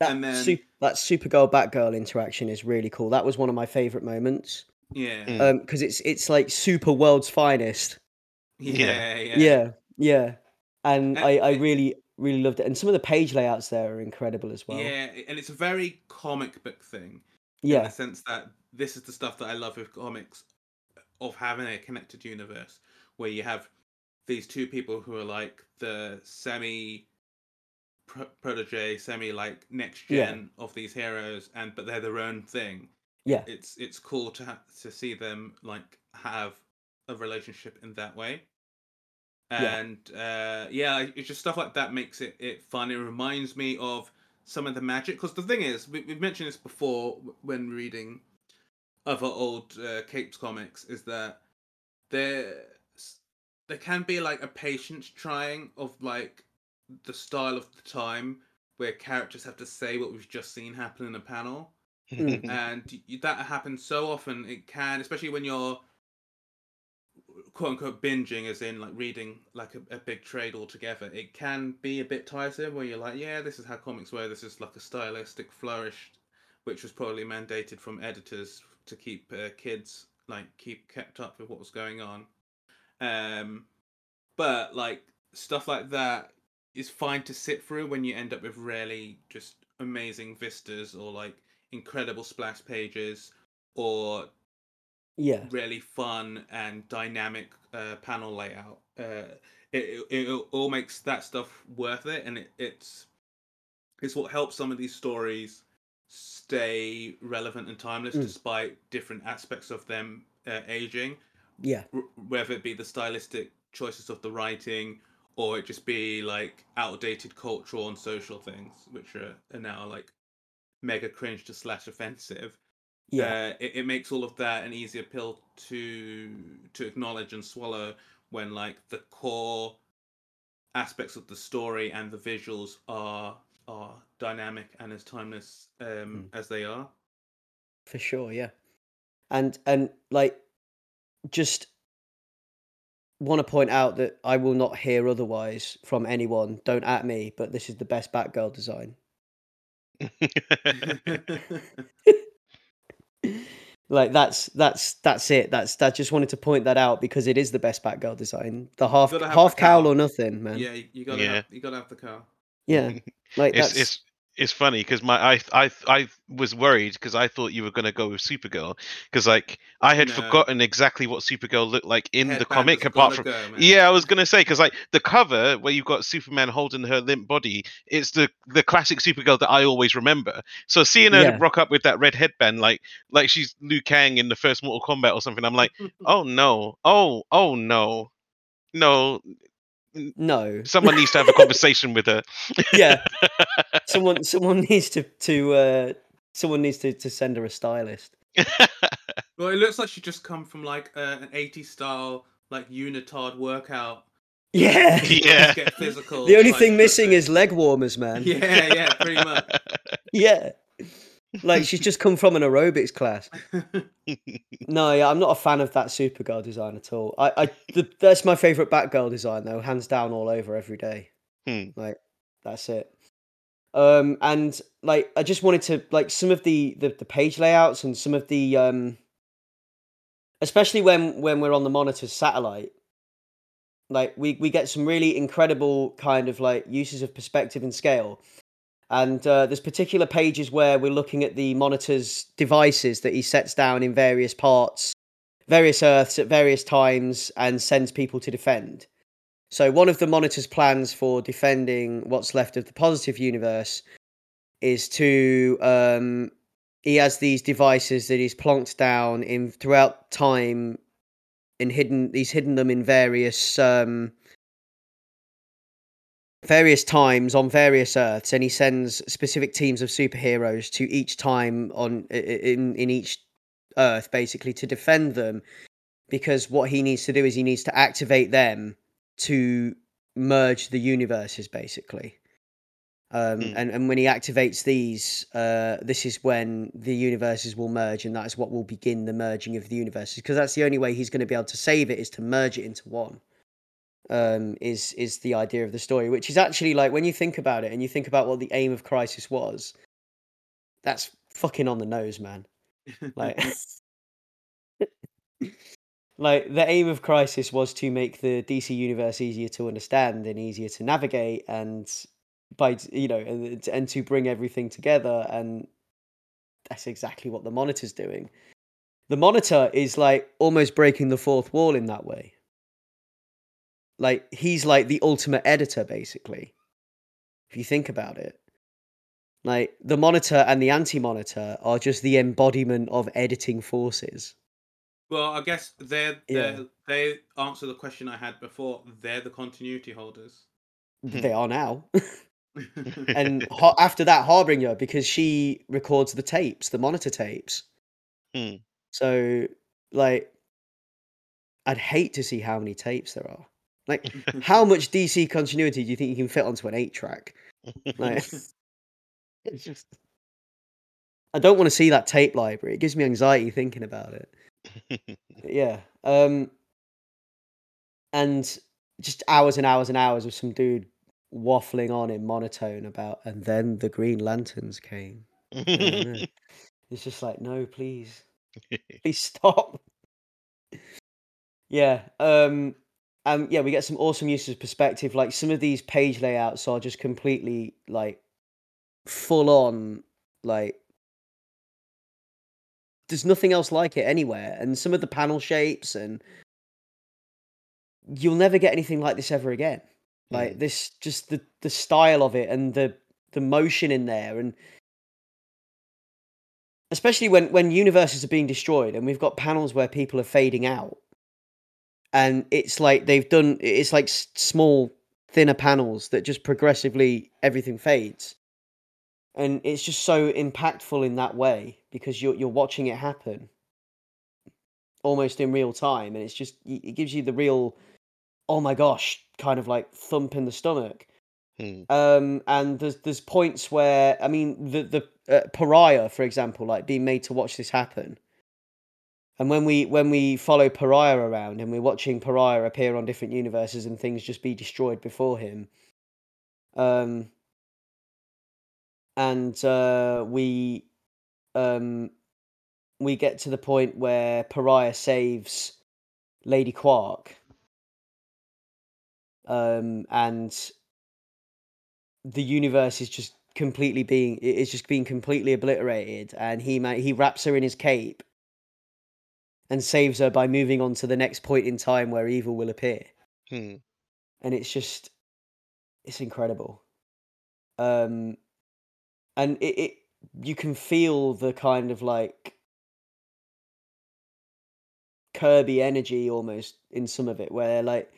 That And then- sup- that Supergirl Batgirl interaction is really cool. That was one of my favorite moments. Yeah, Mm. Um, because it's it's like super world's finest. yeah, yeah, Yeah, yeah. And Uh, I, I really, really loved it. And some of the page layouts there are incredible as well. Yeah, and it's a very comic book thing. in Yeah. the sense that this is the stuff that I love with comics of having a connected universe where you have these two people who are like the semi protege, semi like next Yeah. gen of these heroes, and but they're their own thing. Yeah. It's it's cool to ha- to see them like have a relationship in that way. Yeah. And uh, yeah, it's just stuff like that makes it it fun. It reminds me of some of the magic because the thing is, we, we've mentioned this before when reading other old uh, Capes comics, is that there there can be like a patience trying of like the style of the time where characters have to say what we've just seen happen in a panel (laughs) and that happens so often it can especially when you're quote unquote binging as in like reading like a, a big trade altogether it can be a bit tiresome where you're like yeah this is how comics were this is like a stylistic flourish which was probably mandated from editors to keep uh, kids like keep kept up with what was going on. Um but like stuff like that is fine to sit through when you end up with really just amazing vistas or like incredible splash pages or yeah. really fun and dynamic uh, panel layout. Uh, it, it it all makes that stuff worth it, and it, it's it's what helps some of these stories stay relevant and timeless Mm. despite different aspects of them uh, aging. Yeah. r- whether it be the stylistic choices of the writing or it just be like outdated cultural and social things, which are, are now like mega cringe to slash offensive. Yeah. Uh, it, it makes all of that an easier pill to to acknowledge and swallow when like the core aspects of the story and the visuals are are dynamic and as timeless um, as they are. for sure yeah and and like just want to point out that i will not hear otherwise from anyone don't at me but this is the best batgirl design (laughs) (laughs) (laughs) like that's that's that's it that's i just wanted to point that out because it is the best batgirl design the half gotta half the cowl cowl. or nothing man yeah, you, you gotta Yeah. have, you gotta have the car. yeah (laughs) like it's that's it's it's funny because my I I I was worried because I thought you were gonna go with Supergirl because like I had No. forgotten exactly what Supergirl looked like in the comic apart from go, yeah I was gonna say because like the cover where you've got Superman holding her limp body it's the the classic Supergirl that I always remember so seeing her Yeah. rock up with that red headband like like she's Liu Kang in the first Mortal Kombat or something I'm like (laughs) oh no oh oh no no no someone needs to have a conversation with her (laughs) yeah (laughs) someone someone needs to to uh someone needs to to send her a stylist (laughs) Well, it looks like she just come from like uh, an 80s style like unitard workout. yeah Yeah. Get physical. the only like, thing missing is leg warmers man Yeah, yeah, pretty much. yeah like she's just come from an aerobics class. (laughs) No yeah i'm not a fan of that supergirl design at all. I i the, that's my favorite batgirl design though hands down all over every day. Hmm. like that's it. Um and like i just wanted to like some of the the, the page layouts and some of the um especially when when we're on the monitor's satellite like we we get some really incredible kind of like uses of perspective and scale and uh, there's particular pages where we're looking at the monitor's devices that he sets down in various parts various earths at various times and sends people to defend. So one of the monitor's plans for defending what's left of the positive universe is to um he has these devices that he's plonked down in throughout time and hidden he's hidden them in various um various times on various earths and he sends specific teams of superheroes to each time on in in each earth basically to defend them because what he needs to do is he needs to activate them to merge the universes basically um, Mm. and, and when he activates these uh, this is when the universes will merge and that's what will begin the merging of the universes because that's the only way he's going to be able to save it is to merge it into one um, is is the idea of the story which is actually like when you think about it and you think about what the aim of crisis was that's fucking on the nose man. Like (laughs) (laughs) like the aim of crisis was to make the dc universe easier to understand and easier to navigate and by you know and, and to bring everything together and that's exactly what the monitor's doing. The monitor is like almost breaking the fourth wall in that way like he's like the ultimate editor basically if you think about it like the monitor and the anti-monitor are just the embodiment of editing forces well, I guess they're, they're they answer the question I had before. They're the continuity holders. they are now (laughs) and Har- after that harbinger because she records the tapes the monitor tapes Hmm. so like I'd hate to see how many tapes there are. Like, (laughs) how much DC continuity do you think you can fit onto an eight track? Like, (laughs) it's just. I don't want to see that tape library. It gives me anxiety thinking about it. (laughs) Yeah. Um. And just hours and hours and hours of some dude waffling on in monotone about, and then the Green Lanterns came. It's just like, no, please, please stop. yeah. Um. Um. Yeah, we get some awesome uses of perspective. Like some of these page layouts are just completely like full on. Like there's nothing else like it anywhere, and some of the panel shapes and you'll never get anything like this ever again. Like this, just the the style of it and the the motion in there, and especially when when universes are being destroyed and we've got panels where people are fading out, and it's like they've done. It's like small, thinner panels that just progressively everything fades, and it's just so impactful in that way because you're you're watching it happen almost in real time, and it's just it gives you the real oh my gosh kind of like thump in the stomach Hmm. um and there's there's points where i mean the the uh, pariah for example like being made to watch this happen and when we when we follow pariah around and we're watching pariah appear on different universes and things just be destroyed before him um and uh we um we get to the point where pariah saves lady quark um and the universe is just completely being it is just being completely obliterated and he he wraps her in his cape and saves her by moving on to the next point in time where evil will appear Hmm. and it's just it's incredible um and it, it you can feel the kind of like kirby energy almost in some of it where like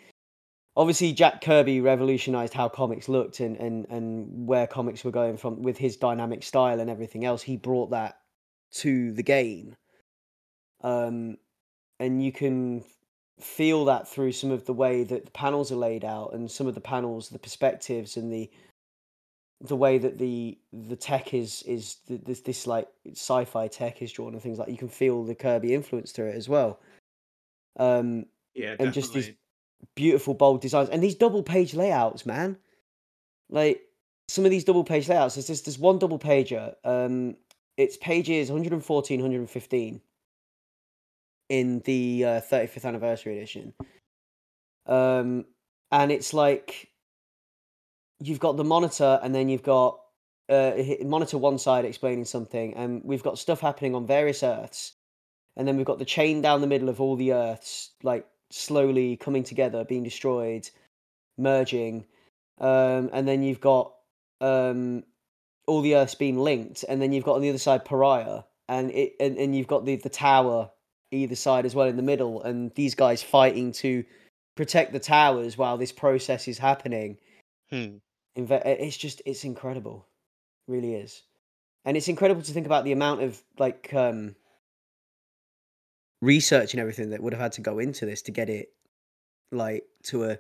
obviously Jack Kirby revolutionized how comics looked and, and and where comics were going from with his dynamic style and everything else. He brought that to the game. Um and you can feel that through some of the way that the panels are laid out and some of the panels, the perspectives and the the way that the the tech is is th- this this like sci-fi tech is drawn and things like you can feel the Kirby influence through it as well. Um Yeah, And just these- beautiful bold designs and these double page layouts man. Like some of these double page layouts there's this there's one double pager um it's pages 114 115 in the uh, 35th anniversary edition. Um and it's like you've got the monitor and then you've got uh monitor one side explaining something and we've got stuff happening on various earths and then we've got the chain down the middle of all the earths like slowly coming together being destroyed merging um and then you've got um all the earths being linked and then you've got on the other side pariah and it and, and you've got the the tower either side as well in the middle and these guys fighting to protect the towers while this process is happening Hmm. It's just it's incredible really is and it's incredible to think about the amount of like um research and everything that would have had to go into this to get it like to a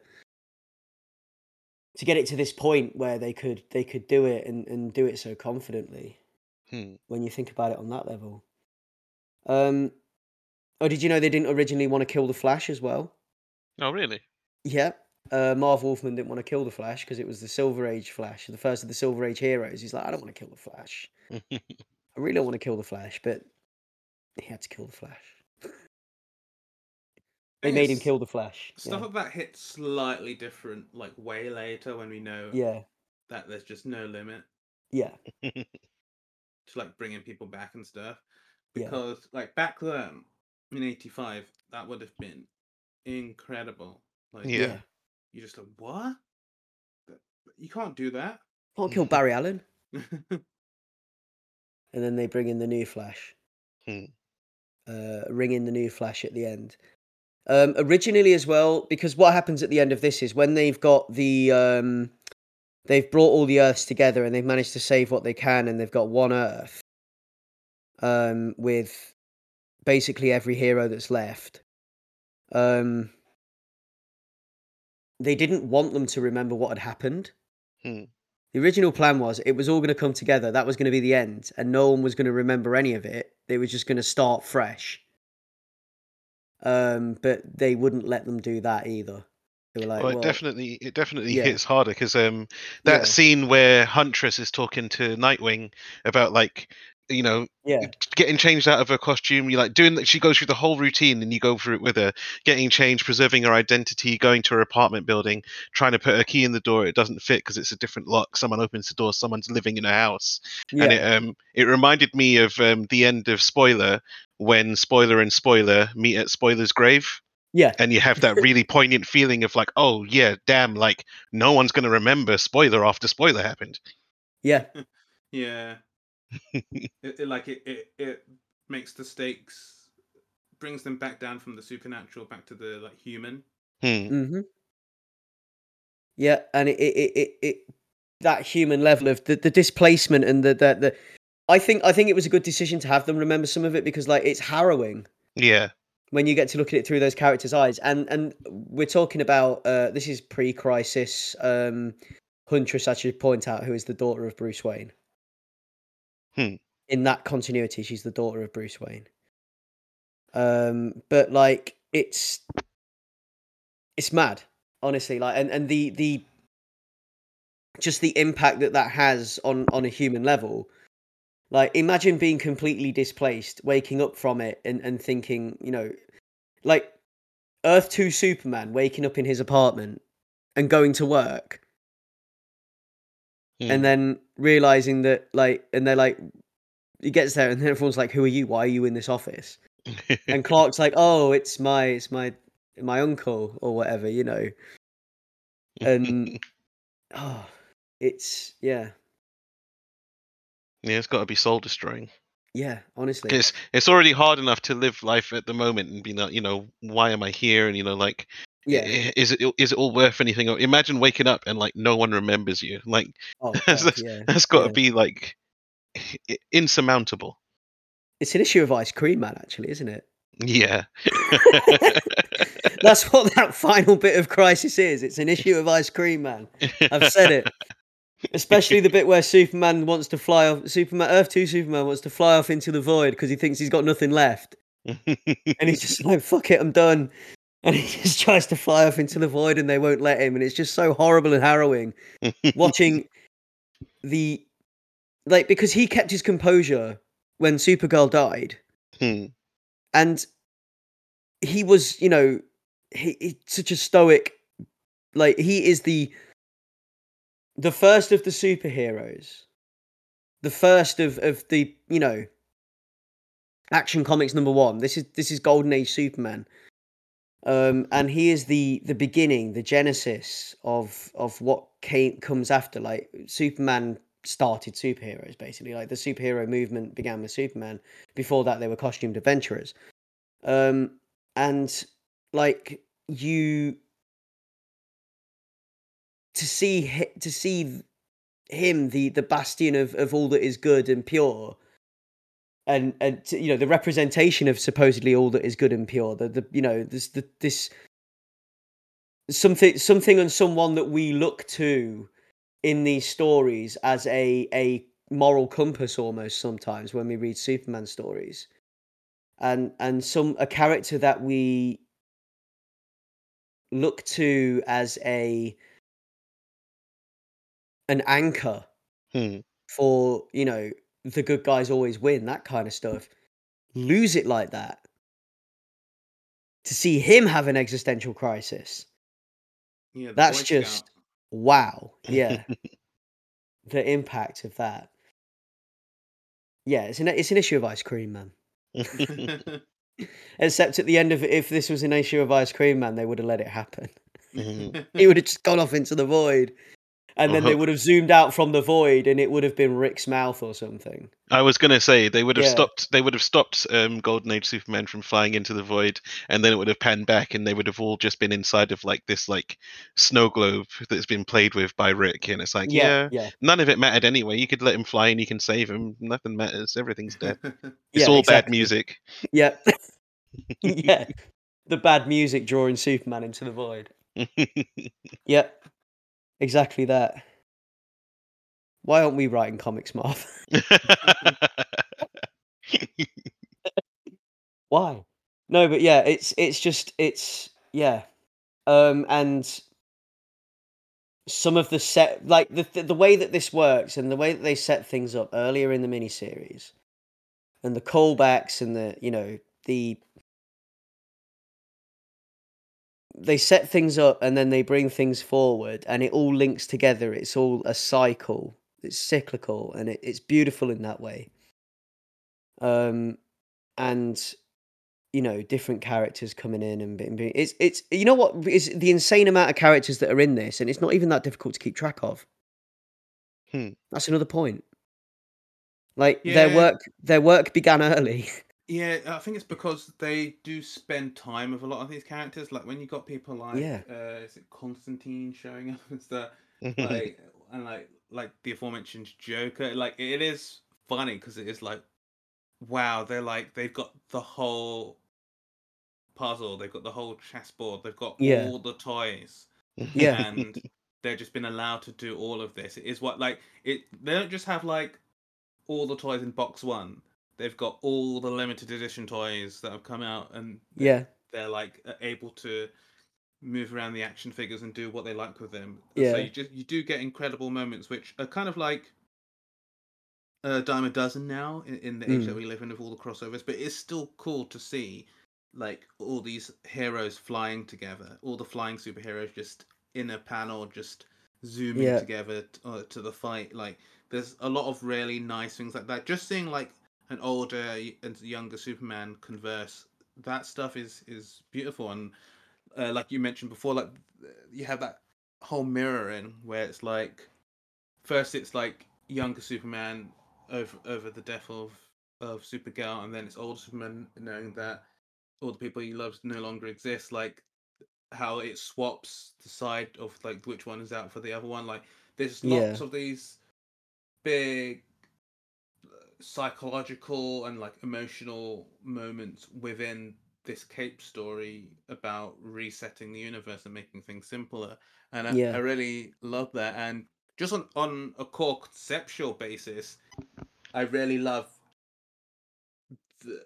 to get it to this point where they could they could do it and, and do it so confidently Hmm. when you think about it on that level um oh did you know they didn't originally want to kill the flash as well Oh, really? yeah uh, Marv Wolfman didn't want to kill the Flash because it was the Silver Age Flash, the first of the Silver Age heroes. He's like, I don't want to kill the Flash. (laughs) I really don't want to kill the Flash, but he had to kill the Flash. They made him kill the Flash. Stuff Yeah. like that hits slightly different, like way later when we know yeah, that there's just no limit yeah, (laughs) to like bringing people back and stuff. Yeah. Because like back then in '85, that would have been incredible. Like, Yeah. yeah. you just like what? You can't do that. Can't kill Barry Allen. (laughs) And then they bring in the new Flash. Hmm. Uh, ring in the new Flash at the end. Um, originally, as well, because what happens at the end of this is when they've got the um, they've brought all the Earths together and they've managed to save what they can, and they've got one Earth um, with basically every hero that's left. um, they didn't want them to remember what had happened. Hmm. The original plan was it was all going to come together. That was going to be the end, and no one was going to remember any of it. They were just going to start fresh. Um, but they wouldn't let them do that either. They were like, well, well, it definitely it definitely yeah. hits harder because um that Yeah. scene where Huntress is talking to Nightwing about like you know yeah, getting changed out of her costume you like doing she goes through the whole routine and you go through it with her getting changed preserving her identity going to her apartment building trying to put her key in the door it doesn't fit because it's a different lock someone opens the door someone's living in her house. Yeah, and it um it reminded me of um the end of spoiler when spoiler and spoiler meet at spoiler's grave. Yeah, and you have that (laughs) really poignant feeling of like oh yeah damn like no one's going to remember spoiler after spoiler happened. Yeah, (laughs) Yeah. (laughs) it, it, like it, it, it makes the stakes brings them back down from the supernatural back to the like human. Hmm. hmm Yeah, and it, it, it, it, it that human level of the, the displacement and the, the the I think I think it was a good decision to have them remember some of it because like it's harrowing yeah when you get to look at it through those characters' eyes. And and we're talking about uh, this is pre-crisis. Um, Huntress actually point out who is the daughter of Bruce Wayne. Hmm. In that continuity, she's the daughter of Bruce Wayne. Um, but like it's it's mad, honestly. Like and and the the just the impact that that has on on a human level. Like imagine being completely displaced, waking up from it and and thinking, you know, like Earth 2 Superman waking up in his apartment and going to work Hmm. and then realizing that like and they're like he gets there and then everyone's like who are you? Why are you in this office? (laughs) And clark's like oh it's my it's my my uncle or whatever you know? And (laughs) oh it's yeah. Yeah it's got to be soul destroying yeah honestly. It's it's already hard enough to live life at the moment and be like you know why am i here? And you know like yeah. Is it is it all worth anything? Imagine waking up and like no one remembers you. Like oh (laughs) that's- yeah. that's got to yeah. be like insurmountable. It's an issue of ice cream man actually isn't it? Yeah. (laughs) That's what that final bit of crisis is. It's an issue of ice cream man. I've said it. Especially the bit where Superman wants to fly off. Superman, Earth Two Superman wants to fly off into the void because he thinks he's got nothing left, and he's just like, "Fuck it, I'm done." And he (laughs) just tries to fly off into the void, and they won't let him. And it's just so horrible and harrowing (laughs) watching the like because he kept his composure when Supergirl died, Hmm. and he was, you know, he, he's such a stoic. Like he is the the first of the superheroes, the first of of the you know action comics number one. This is this is Golden Age Superman, um, and he is the the beginning, the genesis of of what came comes after. Like Superman started superheroes basically. Like the superhero movement began with Superman. Before that, they were costumed adventurers, um, and like you to see to see him the the bastion of of all that is good and pure and and you know the representation of supposedly all that is good and pure the the you know this the, this something something and someone that we look to in these stories as a a moral compass almost sometimes when we read superman stories and and some a character that we look to as a an anchor Hmm. for you know the good guys always win that kind of stuff. Lose it like that to see him have an existential crisis. Yeah, That's just- wow. Yeah. (laughs) The impact of that. Yeah it's an it's an issue of ice cream man. (laughs) Except at the end of it if this was an issue of ice cream man they would have let it happen. Mhm. (laughs) he would have just gone off into the void and then they Uh-huh. would have zoomed out from the void and it would have been rick's mouth or something I was gonna say they would have Yeah. stopped. They would have stopped um, Golden Age Superman from flying into the void, and then it would have panned back, and they would have all just been inside of like this like snow globe that's been played with by Rick, and it's like, yeah, yeah none of it mattered anyway. You could let him fly, and you can save him. Nothing matters. Everything's dead. (laughs) It's Yeah, all exactly. bad music. (laughs) Yeah. (laughs) yeah. the bad music drawing Superman into the void. Yep, exactly that. Why aren't we writing comics, Marv? (laughs) Why? No, but yeah, it's it's just it's yeah, um, and some of the set like the the, the way that this works and the way that they set things up earlier in the miniseries, and the callbacks and the you know the they set things up and then they bring things forward and it all links together. It's all a cycle. It's cyclical and it, it's beautiful in that way. Um and you know different characters coming in and being, being it's it's you know what is the insane amount of characters that are in this and it's not even that difficult to keep track of. Hmm. that's another point. Like their work their work began early (laughs) Yeah, I think it's because they do spend time with a lot of these characters. Like when you got people like, Yeah. uh, is it Constantine showing up and stuff, (laughs) like, and like like the aforementioned Joker. Like it is funny because it is like, wow, they're like they've got the whole puzzle, they've got the whole chessboard, they've got Yeah. all the toys, (laughs) yeah and they've just been allowed to do all of this. It is what like it. They don't just have like all the toys in box one. They've got all the limited edition toys that have come out, and yeah they're like uh, able to move around the action figures and do what they like with them. Yeah. So you just you do get incredible moments, which are kind of like a dime a dozen now in, in the age Mm. that we live in with all the crossovers. But it's still cool to see like all these heroes flying together, all the flying superheroes just in a panel, just zooming Yeah. together t- uh, to the fight. Like there's a lot of really nice things like that. Just seeing like an older and younger Superman converse, that stuff is is beautiful. And uh, like you mentioned before, like you have that whole mirroring where it's like first it's like younger Superman over over the death of of Supergirl, and then it's older Superman knowing that all the people he loves no longer exist. Like how it swaps the side of like which one is out for the other one. Like there's Yeah. lots of these big psychological and like emotional moments within this cape story about resetting the universe and making things simpler. And I, Yeah. I really love that. And just on on a core conceptual basis i really love the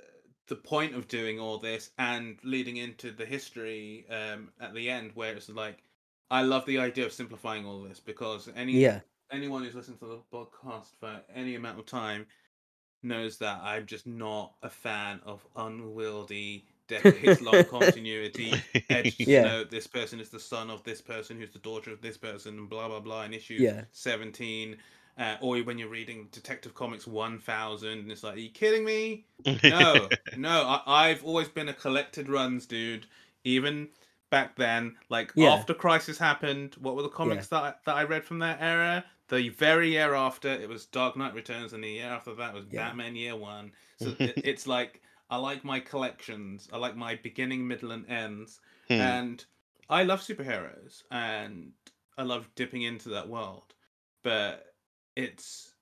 the point of doing all this and leading into the history um at the end where it's like i love the idea of simplifying all this because any yeah. anyone who's listened to the podcast for any amount of time knows that I'm just not a fan of unwieldy, decades long (laughs) continuity. Edge to Yeah. know this person is the son of this person, who's the daughter of this person, and blah blah blah. In issue Yeah. seventeen, uh, or when you're reading Detective Comics one thousand, and it's like, are you kidding me? no, (laughs) no. I, I've always been a collected runs dude. Even back then, like Yeah. after Crisis happened, what were the comics that I, that I read from that era? The very year after, it was Dark Knight Returns, and the year after that was Yeah. Batman Year One. So (laughs) it, it's like I like my collections. I like my beginning, middle, and ends. Hmm. And I love superheroes, and I love dipping into that world. But it's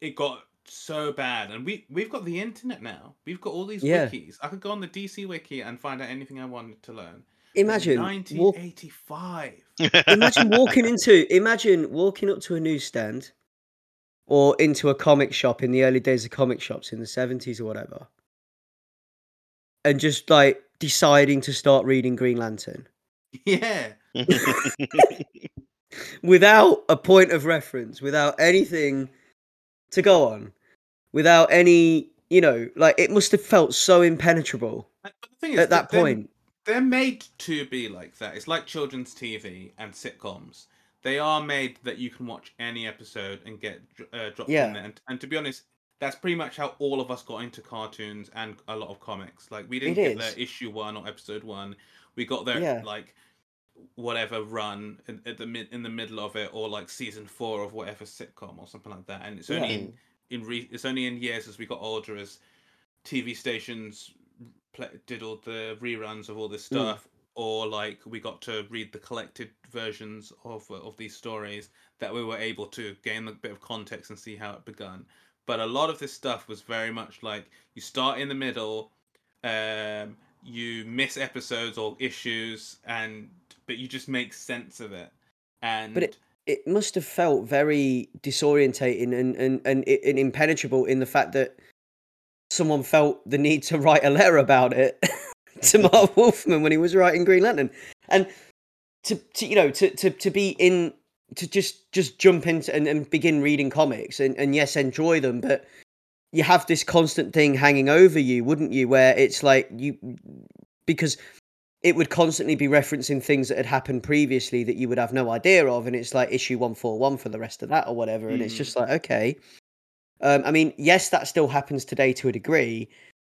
it got so bad, and we we've got the internet now. We've got all these Yeah. wikis. I could go on the DC wiki and find out anything I wanted to learn. Imagine walk, 1985. imagine (laughs) walking into imagine walking up to a newsstand or into a comic shop in the early days of comic shops in the 70s or whatever and just like deciding to start reading green lantern yeah. (laughs) without a point of reference without anything to go on without any you know like it must have felt so impenetrable But the thing is, at that they're- point they're made to be like that. It's like children's TV and sitcoms. They are made that you can watch any episode and get uh, dropped Yeah. in there. And, and to be honest, that's pretty much how all of us got into cartoons and a lot of comics. Like we didn't It get is. the issue one or episode one. We got there Yeah. like whatever run in, at the mid in the middle of it, or like season four of whatever sitcom or something like that. And it's only Yeah. in, in re- it's only in years as we got older as TV stations play, did all the reruns of all this Mm. stuff, or like we got to read the collected versions of of these stories that we were able to gain a bit of context and see how it begun. But a lot of this stuff was very much like you start in the middle, um, you miss episodes or issues and but you just make sense of it and but it- it must have felt very disorientating and and, and, and impenetrable in the fact that someone felt the need to write a letter about it (laughs) to Marv (laughs) Wolfman when he was writing Green Lantern, and to, to you know to, to to be in to just just jump into and, and begin reading comics and, and yes enjoy them, but you have this constant thing hanging over you, wouldn't you? Where it's like you because it would constantly be referencing things that had happened previously that you would have no idea of, and it's like issue one four one for the rest of that or whatever, and it's Mm. just like okay. Um, I mean, yes, that still happens today to a degree,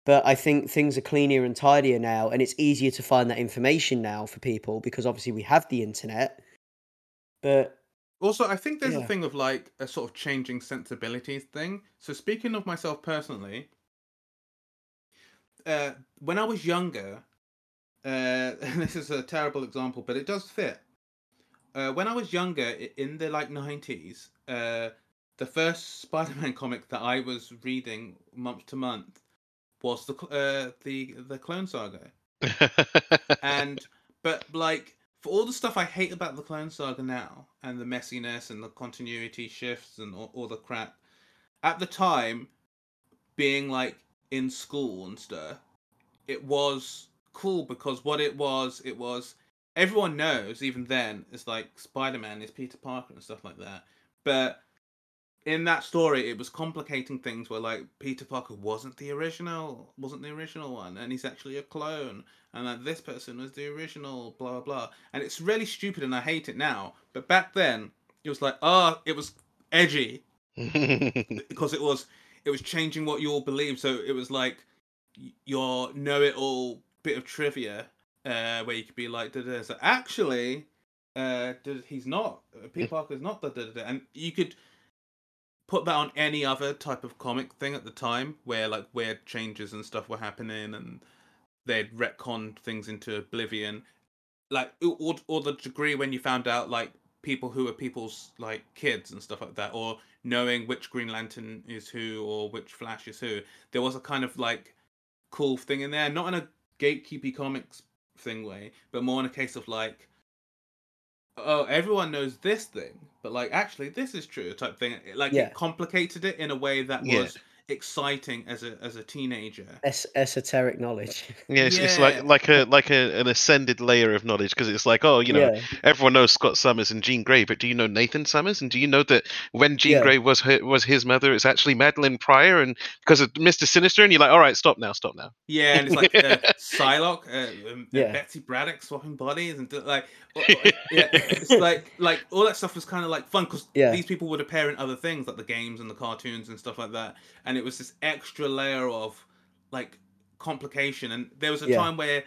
but I think things are cleaner and tidier now, and it's easier to find that information now for people because obviously we have the internet. But Also, I think there's a thing of like a sort of changing sensibilities thing. So speaking of myself personally, uh, when I was younger, uh, and (laughs) this is a terrible example, but it does fit. Uh, when I was younger, in the like nineties, uh, the first Spider-Man (laughs) comic that I was reading month to month was the uh, the the Clone Saga. (laughs) And but like for all the stuff I hate about the Clone Saga now and the messiness and the continuity shifts and all, all the crap, at the time, being like in school and stuff, it was cool because what it was, it was everyone knows even then it's like Spider Man is Peter Parker and stuff like that, but in that story it was complicating things where like Peter Parker wasn't the original wasn't the original one and he's actually a clone and that this person was the original blah blah blah. And it's really stupid and I hate it now but back then it was like oh it was edgy. (laughs) Because it was it was changing what you all believe so it was like your know-it-all bit of trivia uh where you could be like so actually uh he's not uh, Peter Parker's not da, da, da, da. and you could put that on any other type of comic thing at the time where like weird changes and stuff were happening and they'd retcon things into oblivion. Like or, or the degree when you found out like people who are people's like kids and stuff like that or knowing which green lantern is who or which flash is who there was a kind of like cool thing in there. Not in a gatekeepy comics thing way but more in a case of like oh everyone knows this thing but like actually this is true type thing like Yeah. it complicated it in a way that Yeah. was exciting as a as a teenager es- esoteric knowledge. Yeah, it's, it's like like a like a, an ascended layer of knowledge because it's like, oh, you know, yeah, everyone knows Scott Summers and Jean Grey, but do you know Nathan Summers? And do you know that when Jean Yeah. Grey was her, was his mother, it's actually Madelyne Pryor, and because of Mister Sinister, and you're like, all right, stop now, stop now. Yeah, and it's like uh, (laughs) Psylocke, uh, um, uh, Yeah. Betsy Braddock swapping bodies, and like, w- w- (laughs) yeah, it's like like all that stuff was kind of like fun because Yeah. these people would appear in other things like the games and the cartoons and stuff like that, and it was this extra layer of like complication. And there was a Yeah. time where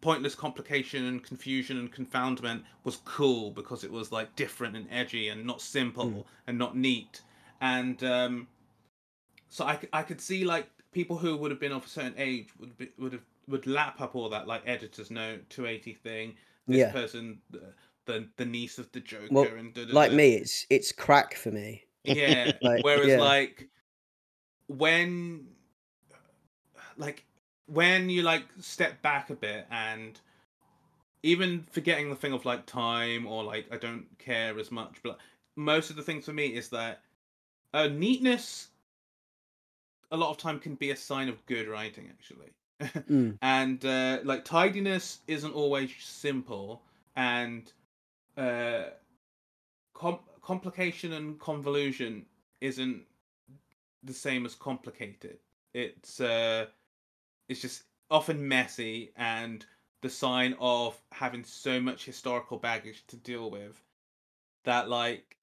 pointless complication and confusion and confoundment was cool because it was like different and edgy and not simple Mm. and not neat, and um, so I could see like people who would have been of a certain age would be, would have would lap up all that like editors note 280 thing this Yeah. person the, the the niece of the joker Well, and da, da, like me, it's it's crack for me. yeah (laughs) Like, whereas yeah. like when like when you like step back a bit and even forgetting the thing of like time or like I don't care as much, but most of the things for me is that uh, neatness a lot of time can be a sign of good writing actually. (laughs) Mm. and uh, like tidiness isn't always simple and uh, com- complication and convolution isn't the same as complicated. It's uh it's just often messy and the sign of having so much historical baggage to deal with that like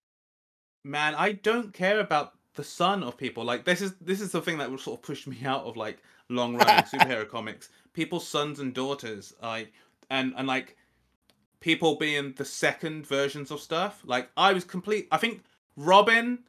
man i don't care about the son of people. Like this is this is the thing that will sort of push me out of like long running (laughs) superhero comics. People's sons and daughters like and and like people being the second versions of stuff. Like i was complete i think robin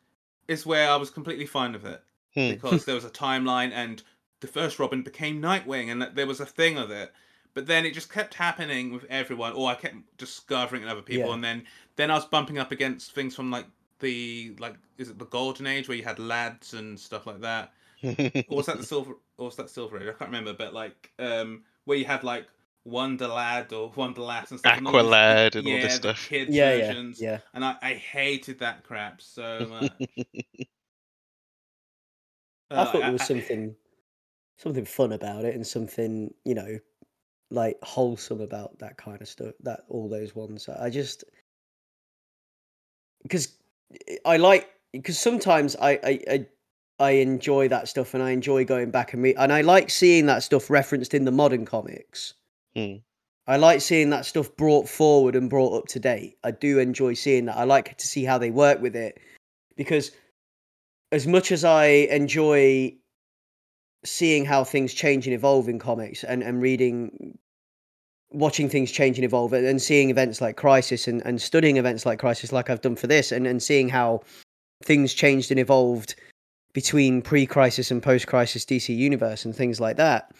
is where i was completely fine with it Hmm. because there was a timeline and the first robin became nightwing and there was a thing of it but then it just kept happening with everyone or i kept discovering it in other people Yeah. and then then i was bumping up against things from like the like is it the golden age where you had lads and stuff like that (laughs) or was that the silver or was that silver age i can't remember but like um where you had like Wonderlad or Wonder Wonderlass and stuff. and all these- Aqualad and all yeah, this the stuff. kids yeah, yeah, yeah. And I, I hated that crap so (laughs) much. I Uh, thought there was something something fun about it and something you know like wholesome about that kind of stuff that all those ones. I just because i like because sometimes I, I i i enjoy that stuff and i enjoy going back and read and i like seeing that stuff referenced in the modern comics. Hmm. i like seeing that stuff brought forward and brought up to date. I do enjoy seeing that. I like to see how they work with it because as much as I enjoy seeing how things change and evolve in comics and, and reading watching things change and evolve and, seeing events like crisis and, and studying events like crisis like i've done for this and, and seeing how things changed and evolved between pre-crisis and post-crisis dc universe and things like that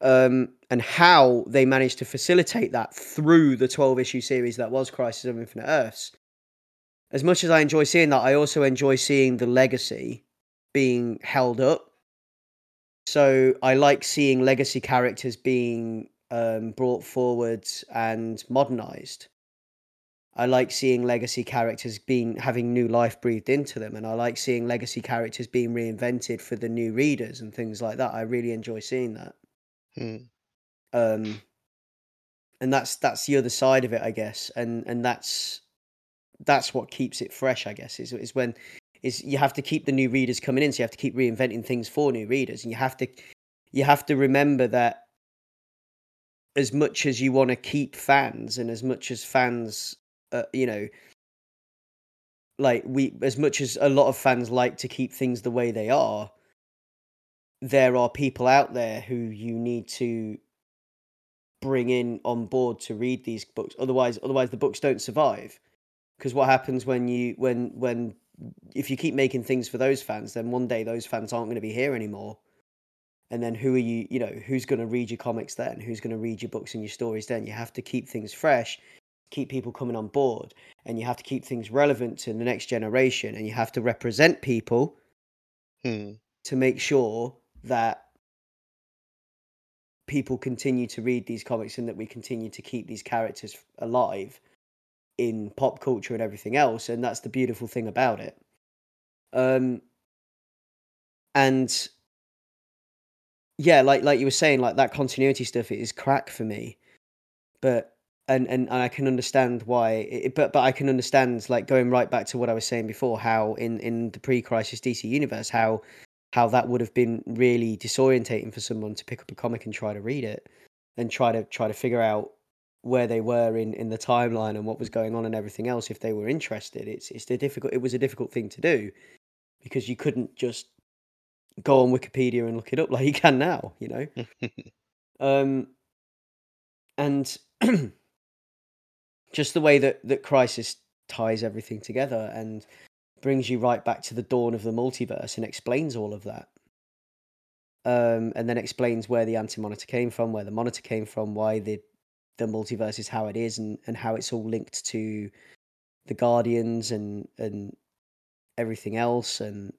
um, and how they managed to facilitate that through the 12 issue series that was crisis of infinite earths as much as I enjoy seeing that, I also enjoy seeing the legacy being held up. So I like seeing legacy characters being um, brought forward and modernized. I like seeing legacy characters being having new life breathed into them, and I like seeing legacy characters being reinvented for the new readers and things like that. I really enjoy seeing that. Hmm. Um, and that's that's the other side of it, I guess, and and that's that's what keeps it fresh, I guess, is is when is you have to keep the new readers coming in, so you have to keep reinventing things for new readers, and you have to you have to remember that as much as you want to keep fans, and as much as fans, uh, you know, like we, as much as a lot of fans like to keep things the way they are, there are people out there who you need to bring in on board to read these books otherwise otherwise the books don't survive because what happens when you when when if you keep making things for those fans then one day those fans aren't going to be here anymore. And then who are you you know who's going to read your comics then? Who's going to read your books and your stories then? You have to keep things fresh keep people coming on board and you have to keep things relevant to the next generation and you have to represent people Hmm. to make sure that people continue to read these comics and that we continue to keep these characters alive in pop culture and everything else and that's the beautiful thing about it. Um and yeah like like you were saying like that continuity stuff is crack for me. But and and, and i can understand why it, but but i can understand like going right back to what i was saying before how in in the pre-crisis dc universe how how that would have been really disorientating for someone to pick up a comic and try to read it and try to try to figure out where they were in in the timeline and what was going on and everything else if they were interested it's it's a difficult it was a difficult thing to do because you couldn't just go on wikipedia and look it up like you can now you know? (laughs) Um and (clears throat) just the way that that crisis ties everything together and brings you right back to the dawn of the multiverse and explains all of that. Um and then explains where the anti-monitor came from where the monitor came from why the the multiverse is how it is and and how it's all linked to the guardians and and everything else and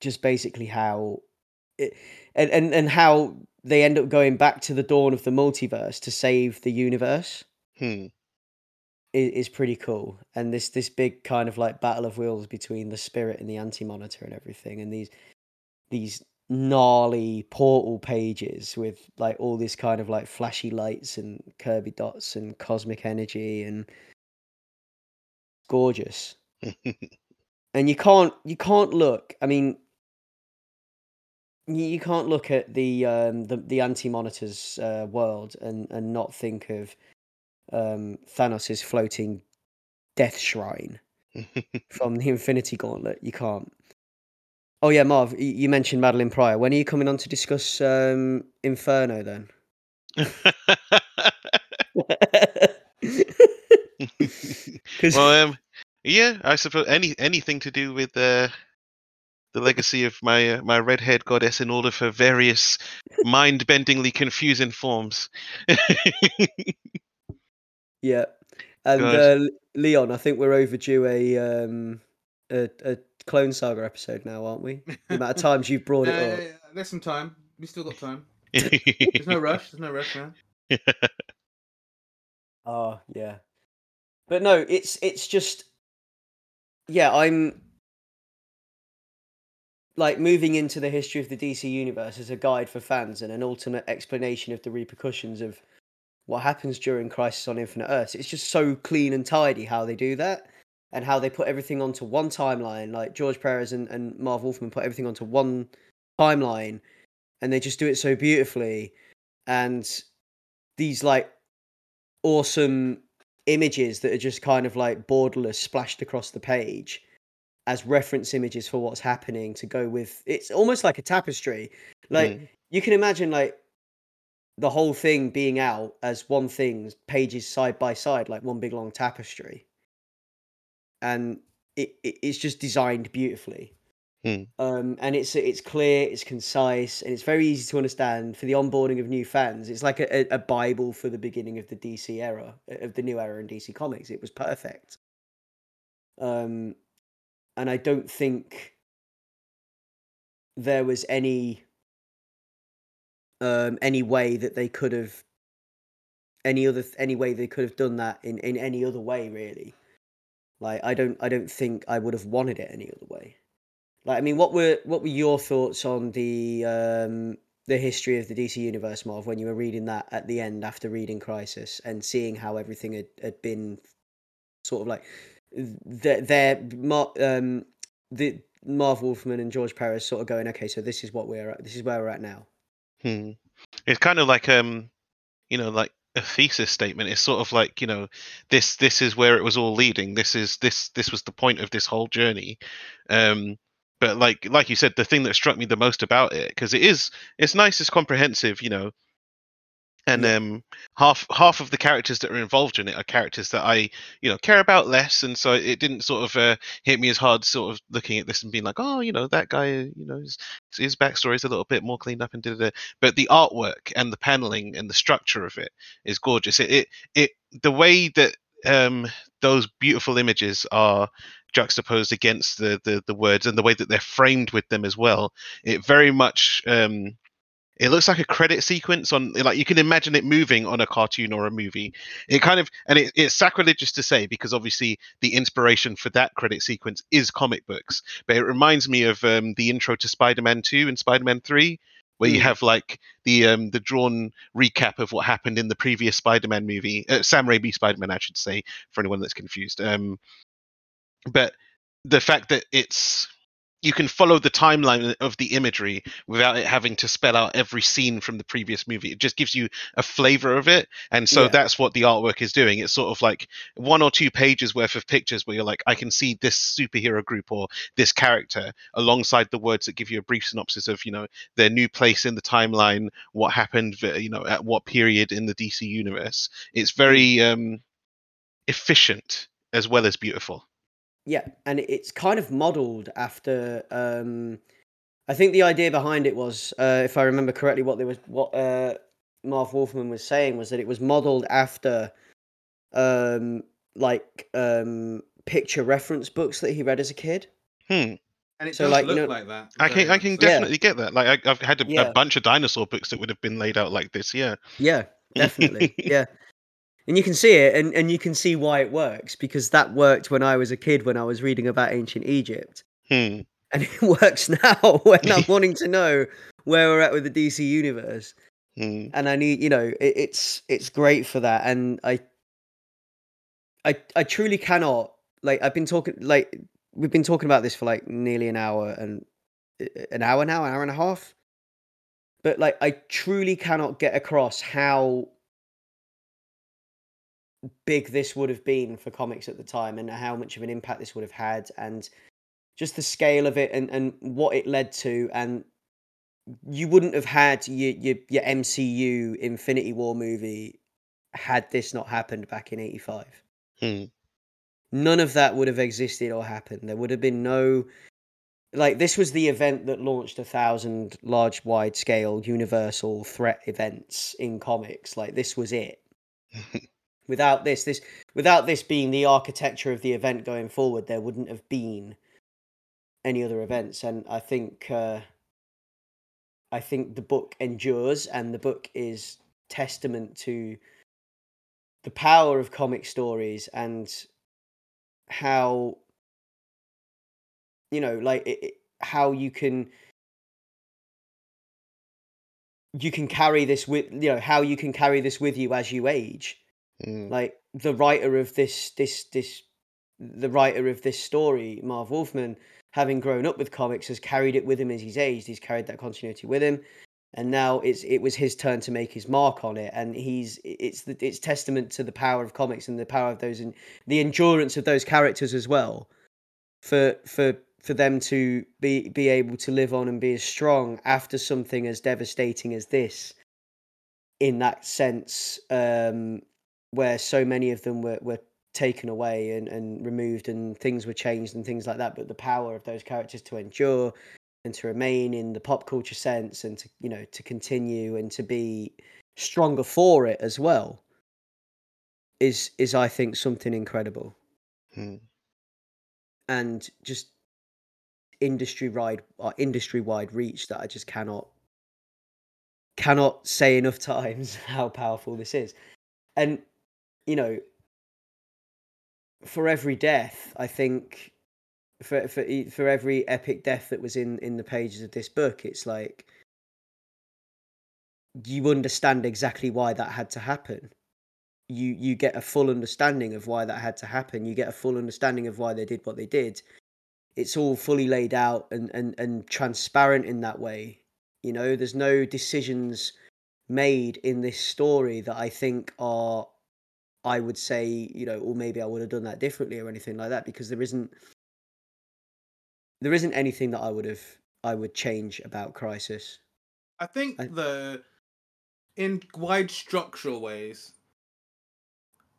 just basically how it and, and and how they end up going back to the dawn of the multiverse to save the universe Hmm. is, is pretty cool and this this big kind of like battle of wills between the spirit and the anti-monitor and everything and these these gnarly portal pages with like all this kind of like flashy lights and kirby dots and cosmic energy and gorgeous. (laughs) And you can't you can't look i mean you, you can't look at the um the, the anti-monitors uh, world and and not think of um thanos's floating death shrine (laughs) from the infinity gauntlet. You can't oh yeah marv you mentioned madelyne pryor. When are you coming on to discuss um inferno then? (laughs) (laughs) Well, um, yeah, I suppose any anything to do with uh, the legacy of my uh, my red-haired goddess in all of her various mind-bendingly confusing forms. (laughs) Yeah, and uh, Leon, I think we're overdue a um a, a Clone Saga episode now, aren't we? (laughs) The amount of times you've brought it up. Uh, up. there's some time. We still got time. (laughs) There's no rush. There's no rush, man. Oh (laughs) yeah, but no, it's it's just yeah. I'm like moving into the history of the DC universe as a guide for fans and an alternate explanation of the repercussions of what happens during Crisis on Infinite Earths. It's just so clean and tidy how they do that and how they put everything onto one timeline. Like George Perez and, and Marv Wolfman put everything onto one timeline and they just do it so beautifully. And these like awesome images that are just kind of like borderless splashed across the page as reference images for what's happening to go with it's almost like a tapestry like Mm. you can imagine like the whole thing being out as one thing pages side by side like one big long tapestry and it, it it's just designed beautifully. Hmm. um and it's it's clear it's concise and it's very easy to understand for the onboarding of new fans. It's like a, a, a bible for the beginning of the dc era of the new era in dc comics. It was perfect. Um and I don't think there was any um any way that they could have any other any way they could have done that in in any other way really like i don't i don't think i would have wanted it any other way like i mean what were what were your thoughts on the um the history of the dc universe marv when you were reading that at the end after reading crisis and seeing how everything had, had been sort of like their, their um the Marv Wolfman and George Perez sort of going, okay, so this is what we're at, this is where we're at now. Hmm. It's kind of like um, you know, like a thesis statement. It's sort of like you know, this this is where it was all leading. This is this this was the point of this whole journey. Um, but like like you said, the thing that struck me the most about it because it is it's nice, it's comprehensive, you know. And um, half half of the characters that are involved in it are characters that I, you know, care about less, and so it didn't sort of uh, hit me as hard. Sort of looking at this and being like, oh, you know, that guy, you know, his, his backstory is a little bit more cleaned up and did it. But the artwork and the paneling and the structure of it is gorgeous. It it, it the way that um, those beautiful images are juxtaposed against the, the the words and the way that they're framed with them as well. It very much um, it looks like a credit sequence on like you can imagine it moving on a cartoon or a movie it kind of and it, it's sacrilegious to say because obviously the inspiration for that credit sequence is comic books but it reminds me of um, the intro to spider-man 2 and spider-man 3 where you Mm. have like the um, the drawn recap of what happened in the previous spider-man movie uh, sam raimi spider-man i should say for anyone that's confused um, but the fact that it's you can follow the timeline of the imagery without it having to spell out every scene from the previous movie. It just gives you a flavor of it. And so Yeah. that's what the artwork is doing. It's sort of like one or two pages worth of pictures where you're like, I can see this superhero group or this character alongside the words that give you a brief synopsis of, you know, their new place in the timeline, what happened, you know, at what period in the DC universe. It's very um, efficient as well as beautiful. Yeah, and it's kind of modeled after. Um, I think the idea behind it was, uh, if I remember correctly, what they was what uh, Marv Wolfman was saying was that it was modeled after, um, like um, picture reference books that he read as a kid. Hmm. And it So, does like, you know- like that. I can I can so. Yeah. definitely get that. Like I, I've had a, Yeah. a bunch of dinosaur books that would have been laid out like this. Yeah. Yeah, definitely. (laughs) yeah. And you can see it and, and you can see why it works because that worked when I was a kid when I was reading about ancient Egypt. Hmm. And it (laughs) works now (laughs) when I'm (laughs) wanting to know where we're at with the DC universe. Hmm. And I need you know, it, it's it's great for that. And I I I truly cannot like I've been talking like we've been talking about this for like nearly an hour and an hour now, an hour and a half. But like I truly cannot get across how big this would have been for comics at the time and how much of an impact this would have had and just the scale of it and, and what it led to. And you wouldn't have had your, your your MCU Infinity War movie had this not happened back in 85 Hmm. none of that would have existed or happened. There would have been no like this was the event that launched a thousand large wide scale universal threat events in comics. Like this was it (laughs) without this this without this being the architecture of the event going forward there wouldn't have been any other events. And i think uh I think the book endures, and the book is testament to the power of comic stories and how you know like it, it, how you can you can carry this with you know how you can carry this with you as you age Mm. like the writer of this this this the writer of this story marv wolfman having grown up with comics has carried it with him as he's aged. He's carried that continuity with him. And now it's it was his turn to make his mark on it. And he's it's the it's testament to the power of comics and the power of those and the endurance of those characters as well for for for them to be be able to live on and be as strong after something as devastating as this in that sense um where so many of them were were taken away and and removed and things were changed and things like that but the power of those characters to endure and to remain in the pop culture sense and to you know to continue and to be stronger for it as well is is i think something incredible Mm. and just industry wide uh, industry wide reach that I just cannot cannot say enough (laughs) times how powerful this is. And you know for every death I think for for for every epic death that was in in the pages of this book it's like you understand exactly why that had to happen. You you get a full understanding of why that had to happen. You get a full understanding of why they did what they did. It's all fully laid out and and and transparent in that way. You know there's no decisions made in this story that i think are i would say you know or maybe i would have done that differently or anything like that because there isn't there isn't anything that i would have i would change about crisis I think I- the in wide structural ways,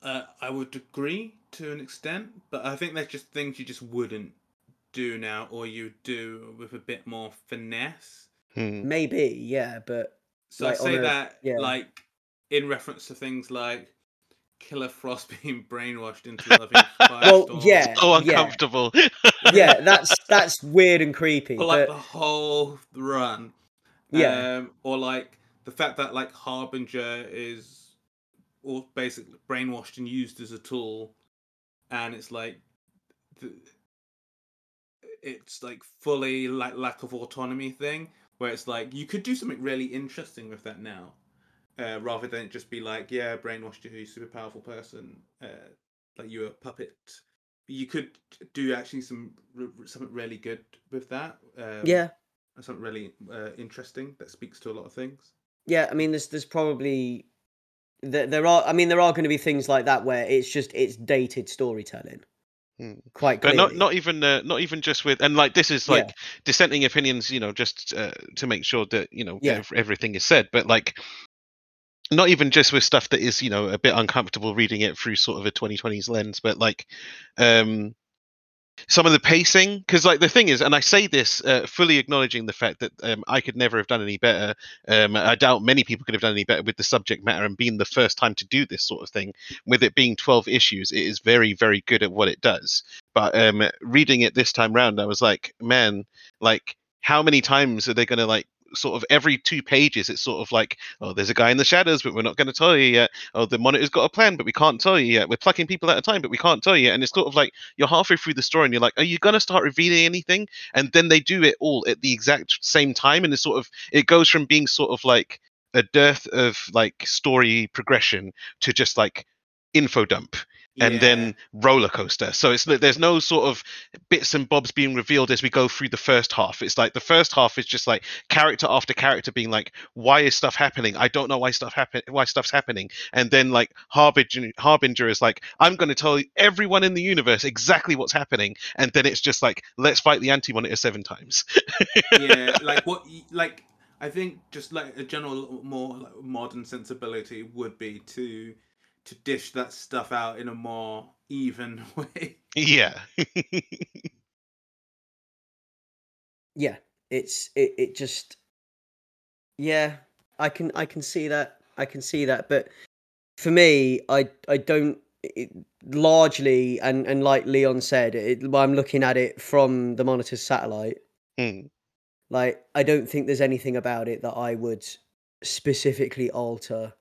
uh, I would agree to an extent, but I think there's just things you just wouldn't do now, or you do with a bit more finesse. Mm. maybe yeah but So Like, I say a- that yeah. like in reference to things like Killer Frost (laughs) being brainwashed into loving (laughs) Well, Firestorm, yeah. So uncomfortable. (laughs) yeah that's that's weird and creepy or like but the whole run. Yeah. Um, or like the fact that like Harbinger is or basically brainwashed and used as a tool, and it's like the, it's like fully like lack of autonomy thing, where it's like you could do something really interesting with that now, uh, rather than it just be like yeah, brainwashed you, you super powerful person, uh, like you're a puppet. You could do actually some r- r- something really good with that. Um, yeah something really uh, interesting that speaks to a lot of things. Yeah, I mean, there's there's probably there, there are. I mean, there are going to be things like that where it's just it's dated storytelling, Hmm. quite but not not even uh, not even just with and like this is Yeah. like dissenting opinions you know just uh, to make sure that you know Yeah. ev- everything is said but like not even just with stuff that is you know a bit uncomfortable reading it through sort of a 2020s lens but like um some of the pacing because like the thing is and i say this uh, fully acknowledging the fact that um, i could never have done any better um, i doubt many people could have done any better with the subject matter and being the first time to do this sort of thing. With it being 12 issues it is very very good at what it does. But um reading it this time round i was like man like how many times are they going to like sort of every two pages it's sort of like oh there's a guy in the shadows but we're not going to tell you yet. Oh the monitor's got a plan but we can't tell you yet. We're plucking people at a time but we can't tell you yet. And it's sort of like you're halfway through the story and you're like are you going to start revealing anything? And then they do it all at the exact same time and it's sort of it goes from being sort of like a dearth of like story progression to just like info dump and Yeah. then roller coaster. So it's there's no sort of bits and bobs being revealed as we go through the first half. It's like the first half is just like character after character being like, why is stuff happening? I don't know why stuff happen why stuff's happening. And then like Harbinger Harbinger is like, I'm going to tell everyone in the universe exactly what's happening. And then it's just like, let's fight the Anti Monitor seven times. yeah, (laughs) like what, like I think just like a general more like, modern sensibility would be to to dish that stuff out in a more even (laughs) way. yeah. (laughs) yeah, it's it. It just yeah, I can I can see that I can see that, but for me, I I don't. It, largely, and and like Leon said, it, I'm looking at it from the monitor's satellite. Hmm. Like, I don't think there's anything about it that I would specifically alter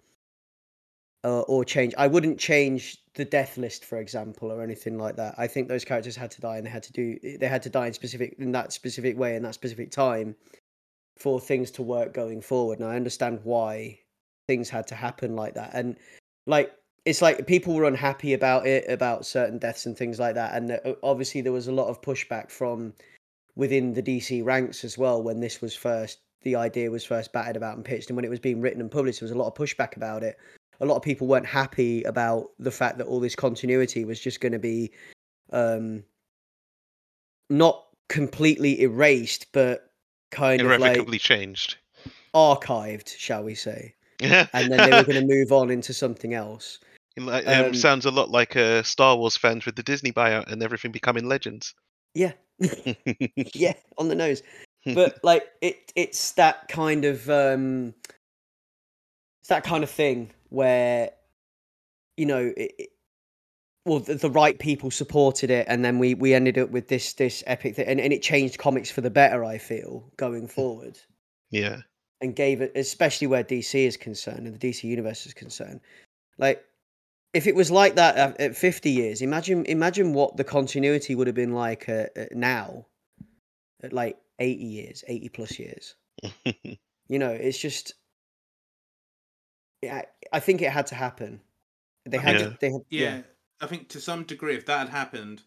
uh, or change. I wouldn't change the death list, for example, or anything like that. I think those characters had to die, and they had to do they had to die in specific in that specific way in that specific time for things to work going forward. And I understand why things had to happen like that. And like it's like people were unhappy about it, about certain deaths and things like that. And obviously there was a lot of pushback from within the DC ranks as well when this was first the idea was first batted about and pitched and when it was being written and published there was a lot of pushback about it a lot of people weren't happy about the fact that all this continuity was just going to be um not completely erased but kind of Irrevocably like changed. archived shall we say Yeah. (laughs) and then they were going to move on into something else Like, um, um, sounds a lot like uh, Star Wars fans with the Disney buyout and everything becoming legends. yeah (laughs) yeah on the nose (laughs) but like it it's that kind of um it's that kind of thing where you know it, it- well the, the right people supported it and then we we ended up with this this epic thing and, and it changed comics for the better i feel going forward. Yeah. and gave it especially where dc is concerned and the dc universe is concerned. Like if it was like that at, at 50 years imagine imagine what the continuity would have been like uh, uh, now at like 80 years 80 plus years. (laughs) You know it's just yeah i think it had to happen they had Yeah. to they had, yeah, I think to some degree, if that had happened,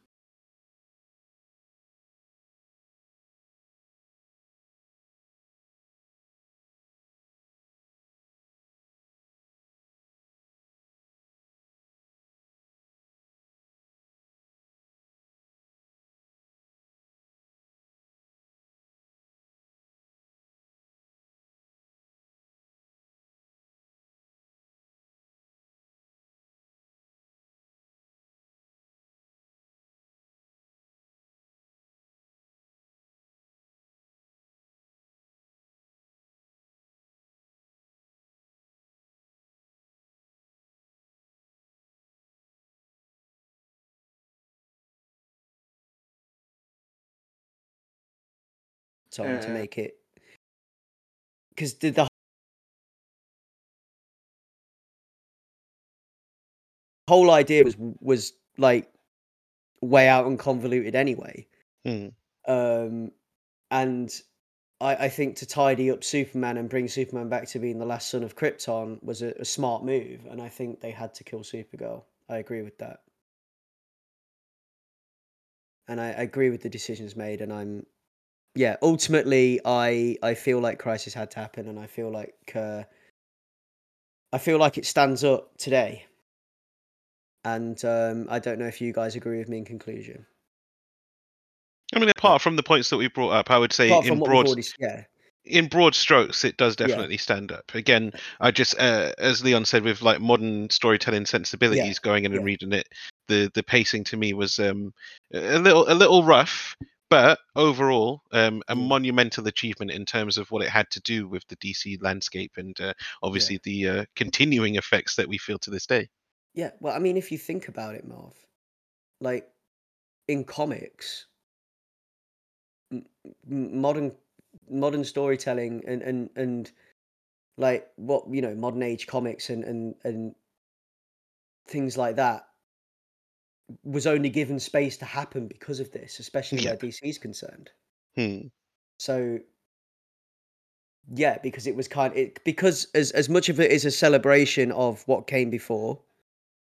Tom to Uh, make it because the, the whole idea was was like way out and convoluted anyway Hmm. um and I, I think to tidy up Superman and bring Superman back to being the last son of Krypton was a, a smart move, and I think they had to kill Supergirl. I agree with that, and I, I agree with the decisions made. And I'm, yeah, ultimately, I I feel like Crisis had to happen, and I feel like uh, I feel like it stands up today. And um, I don't know if you guys agree with me in conclusion. I mean, apart from the points that we brought up, I would say in broad already, yeah, in broad strokes, it does Yeah. definitely stand up. Again, I just, uh, as Leon said, with like modern storytelling sensibilities, going in and yeah. reading it, the the pacing to me was um a little a little rough, but overall, um, a Mm. monumental achievement in terms of what it had to do with the DC landscape and uh, obviously the uh, continuing effects that we feel to this day. Yeah, well, I mean, if you think about it, Marv, like in comics, m- modern modern storytelling and and and like what you know, modern age comics and and and things like that was only given space to happen because of this, especially Yeah. where DC is concerned. Hmm. So yeah, because it was kind it because as as much of it is a celebration of what came before,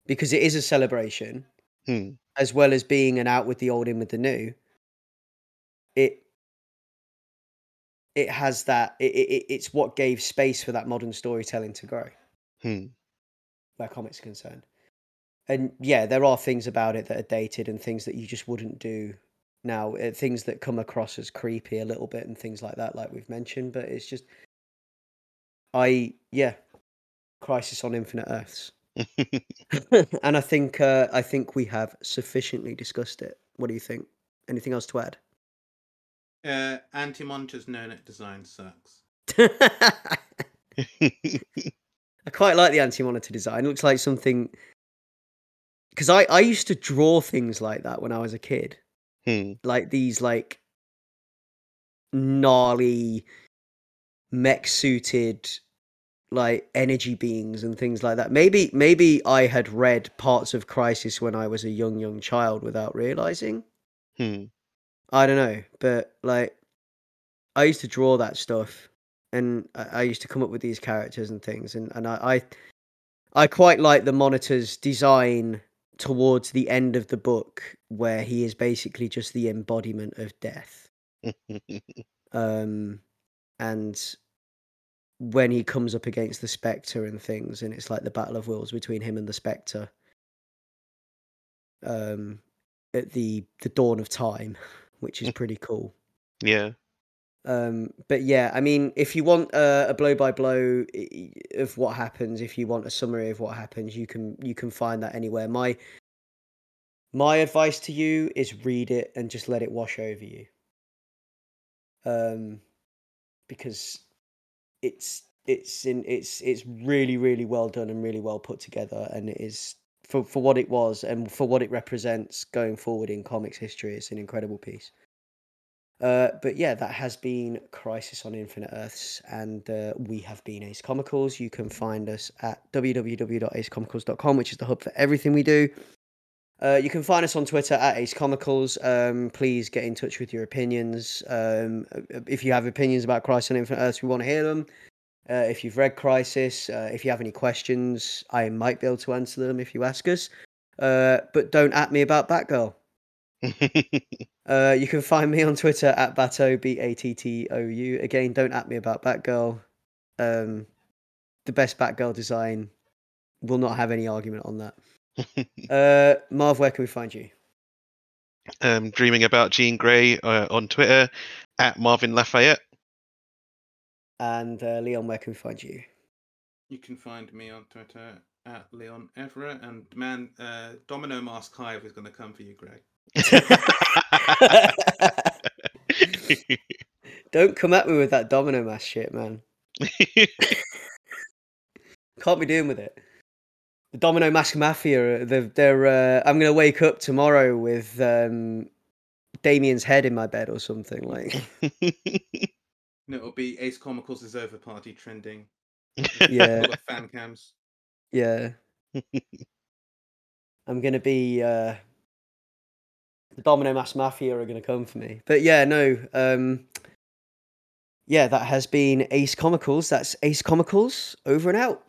because it is a celebration, Hmm. as well as being an out with the old in with the new it it has that it, it it's what gave space for that modern storytelling to grow Hmm. where comics are concerned and yeah there are things about it that are dated and things that you just wouldn't do now uh, things that come across as creepy a little bit and things like that like we've mentioned but it's just i yeah crisis on infinite earths (laughs) (laughs) and i think uh, i think we have sufficiently discussed it what do you think anything else to add uh, Anti Monitor's no net design sucks. (laughs) I quite like the anti-monitor design. It looks like something because I I used to draw things like that when I was a kid, Hmm. like these like gnarly mech suited like energy beings and things like that. Maybe maybe I had read parts of Crisis when I was a young young child without realizing. Hmm. I don't know, but like I used to draw that stuff, and I, I used to come up with these characters and things, and and I I, I quite like the monitor's design towards the end of the book, where he is basically just the embodiment of death. (laughs) Um, and when he comes up against the Spectre and things, and it's like the battle of wills between him and the Spectre. Um, at the the dawn of time, (laughs) which is (laughs) pretty cool. yeah. Um, but yeah, I mean, if you want a, a blow by blow of what happens, if you want a summary of what happens, you can you can find that anywhere. My my advice to you is read it and just let it wash over you. Um, because it's it's in it's it's really really well done and really well put together, and it is for for what it was and for what it represents going forward in comics history. It's an incredible piece. Uh, but yeah, that has been Crisis on Infinite Earths, and uh, we have been Ace Comicals. You can find us at www.acecomicals.com, which is the hub for everything we do. Uh, you can find us on Twitter at Ace Comicals. Um, please get in touch with your opinions. Um, if you have opinions about Crisis on Infinite Earths, we want to hear them. Uh, if you've read Crisis, uh, if you have any questions, I might be able to answer them if you ask us. But don't at me about Batgirl. (laughs) Uh, you can find me on Twitter at Batto B A T T O U. Again, don't at me about Batgirl. Um, the best Batgirl design. Will not have any argument on that. (laughs) Uh, Marv, where can we find you? um, dreaming about Jean Grey uh, on Twitter at Marvin Lafayette. And uh, Leon, where can we find you? You can find me on Twitter at Leon Everett. And man, uh, Domino Mask Hive is going to come for you, Greg. (laughs) don't come at me with that domino mask shit, man. Can't be doing with it. The Domino Mask Mafia, they're, they're uh, I'm gonna wake up tomorrow with um, Damian's head in my bed or something like. (laughs) No, it'll be Ace Comicals is over party trending. Yeah. Fan cams. Yeah. (laughs) I'm gonna be uh the Domino Mask Mafia are gonna come for me. But yeah, no, um yeah, that has been Ace Comicals. That's Ace Comicals over and out.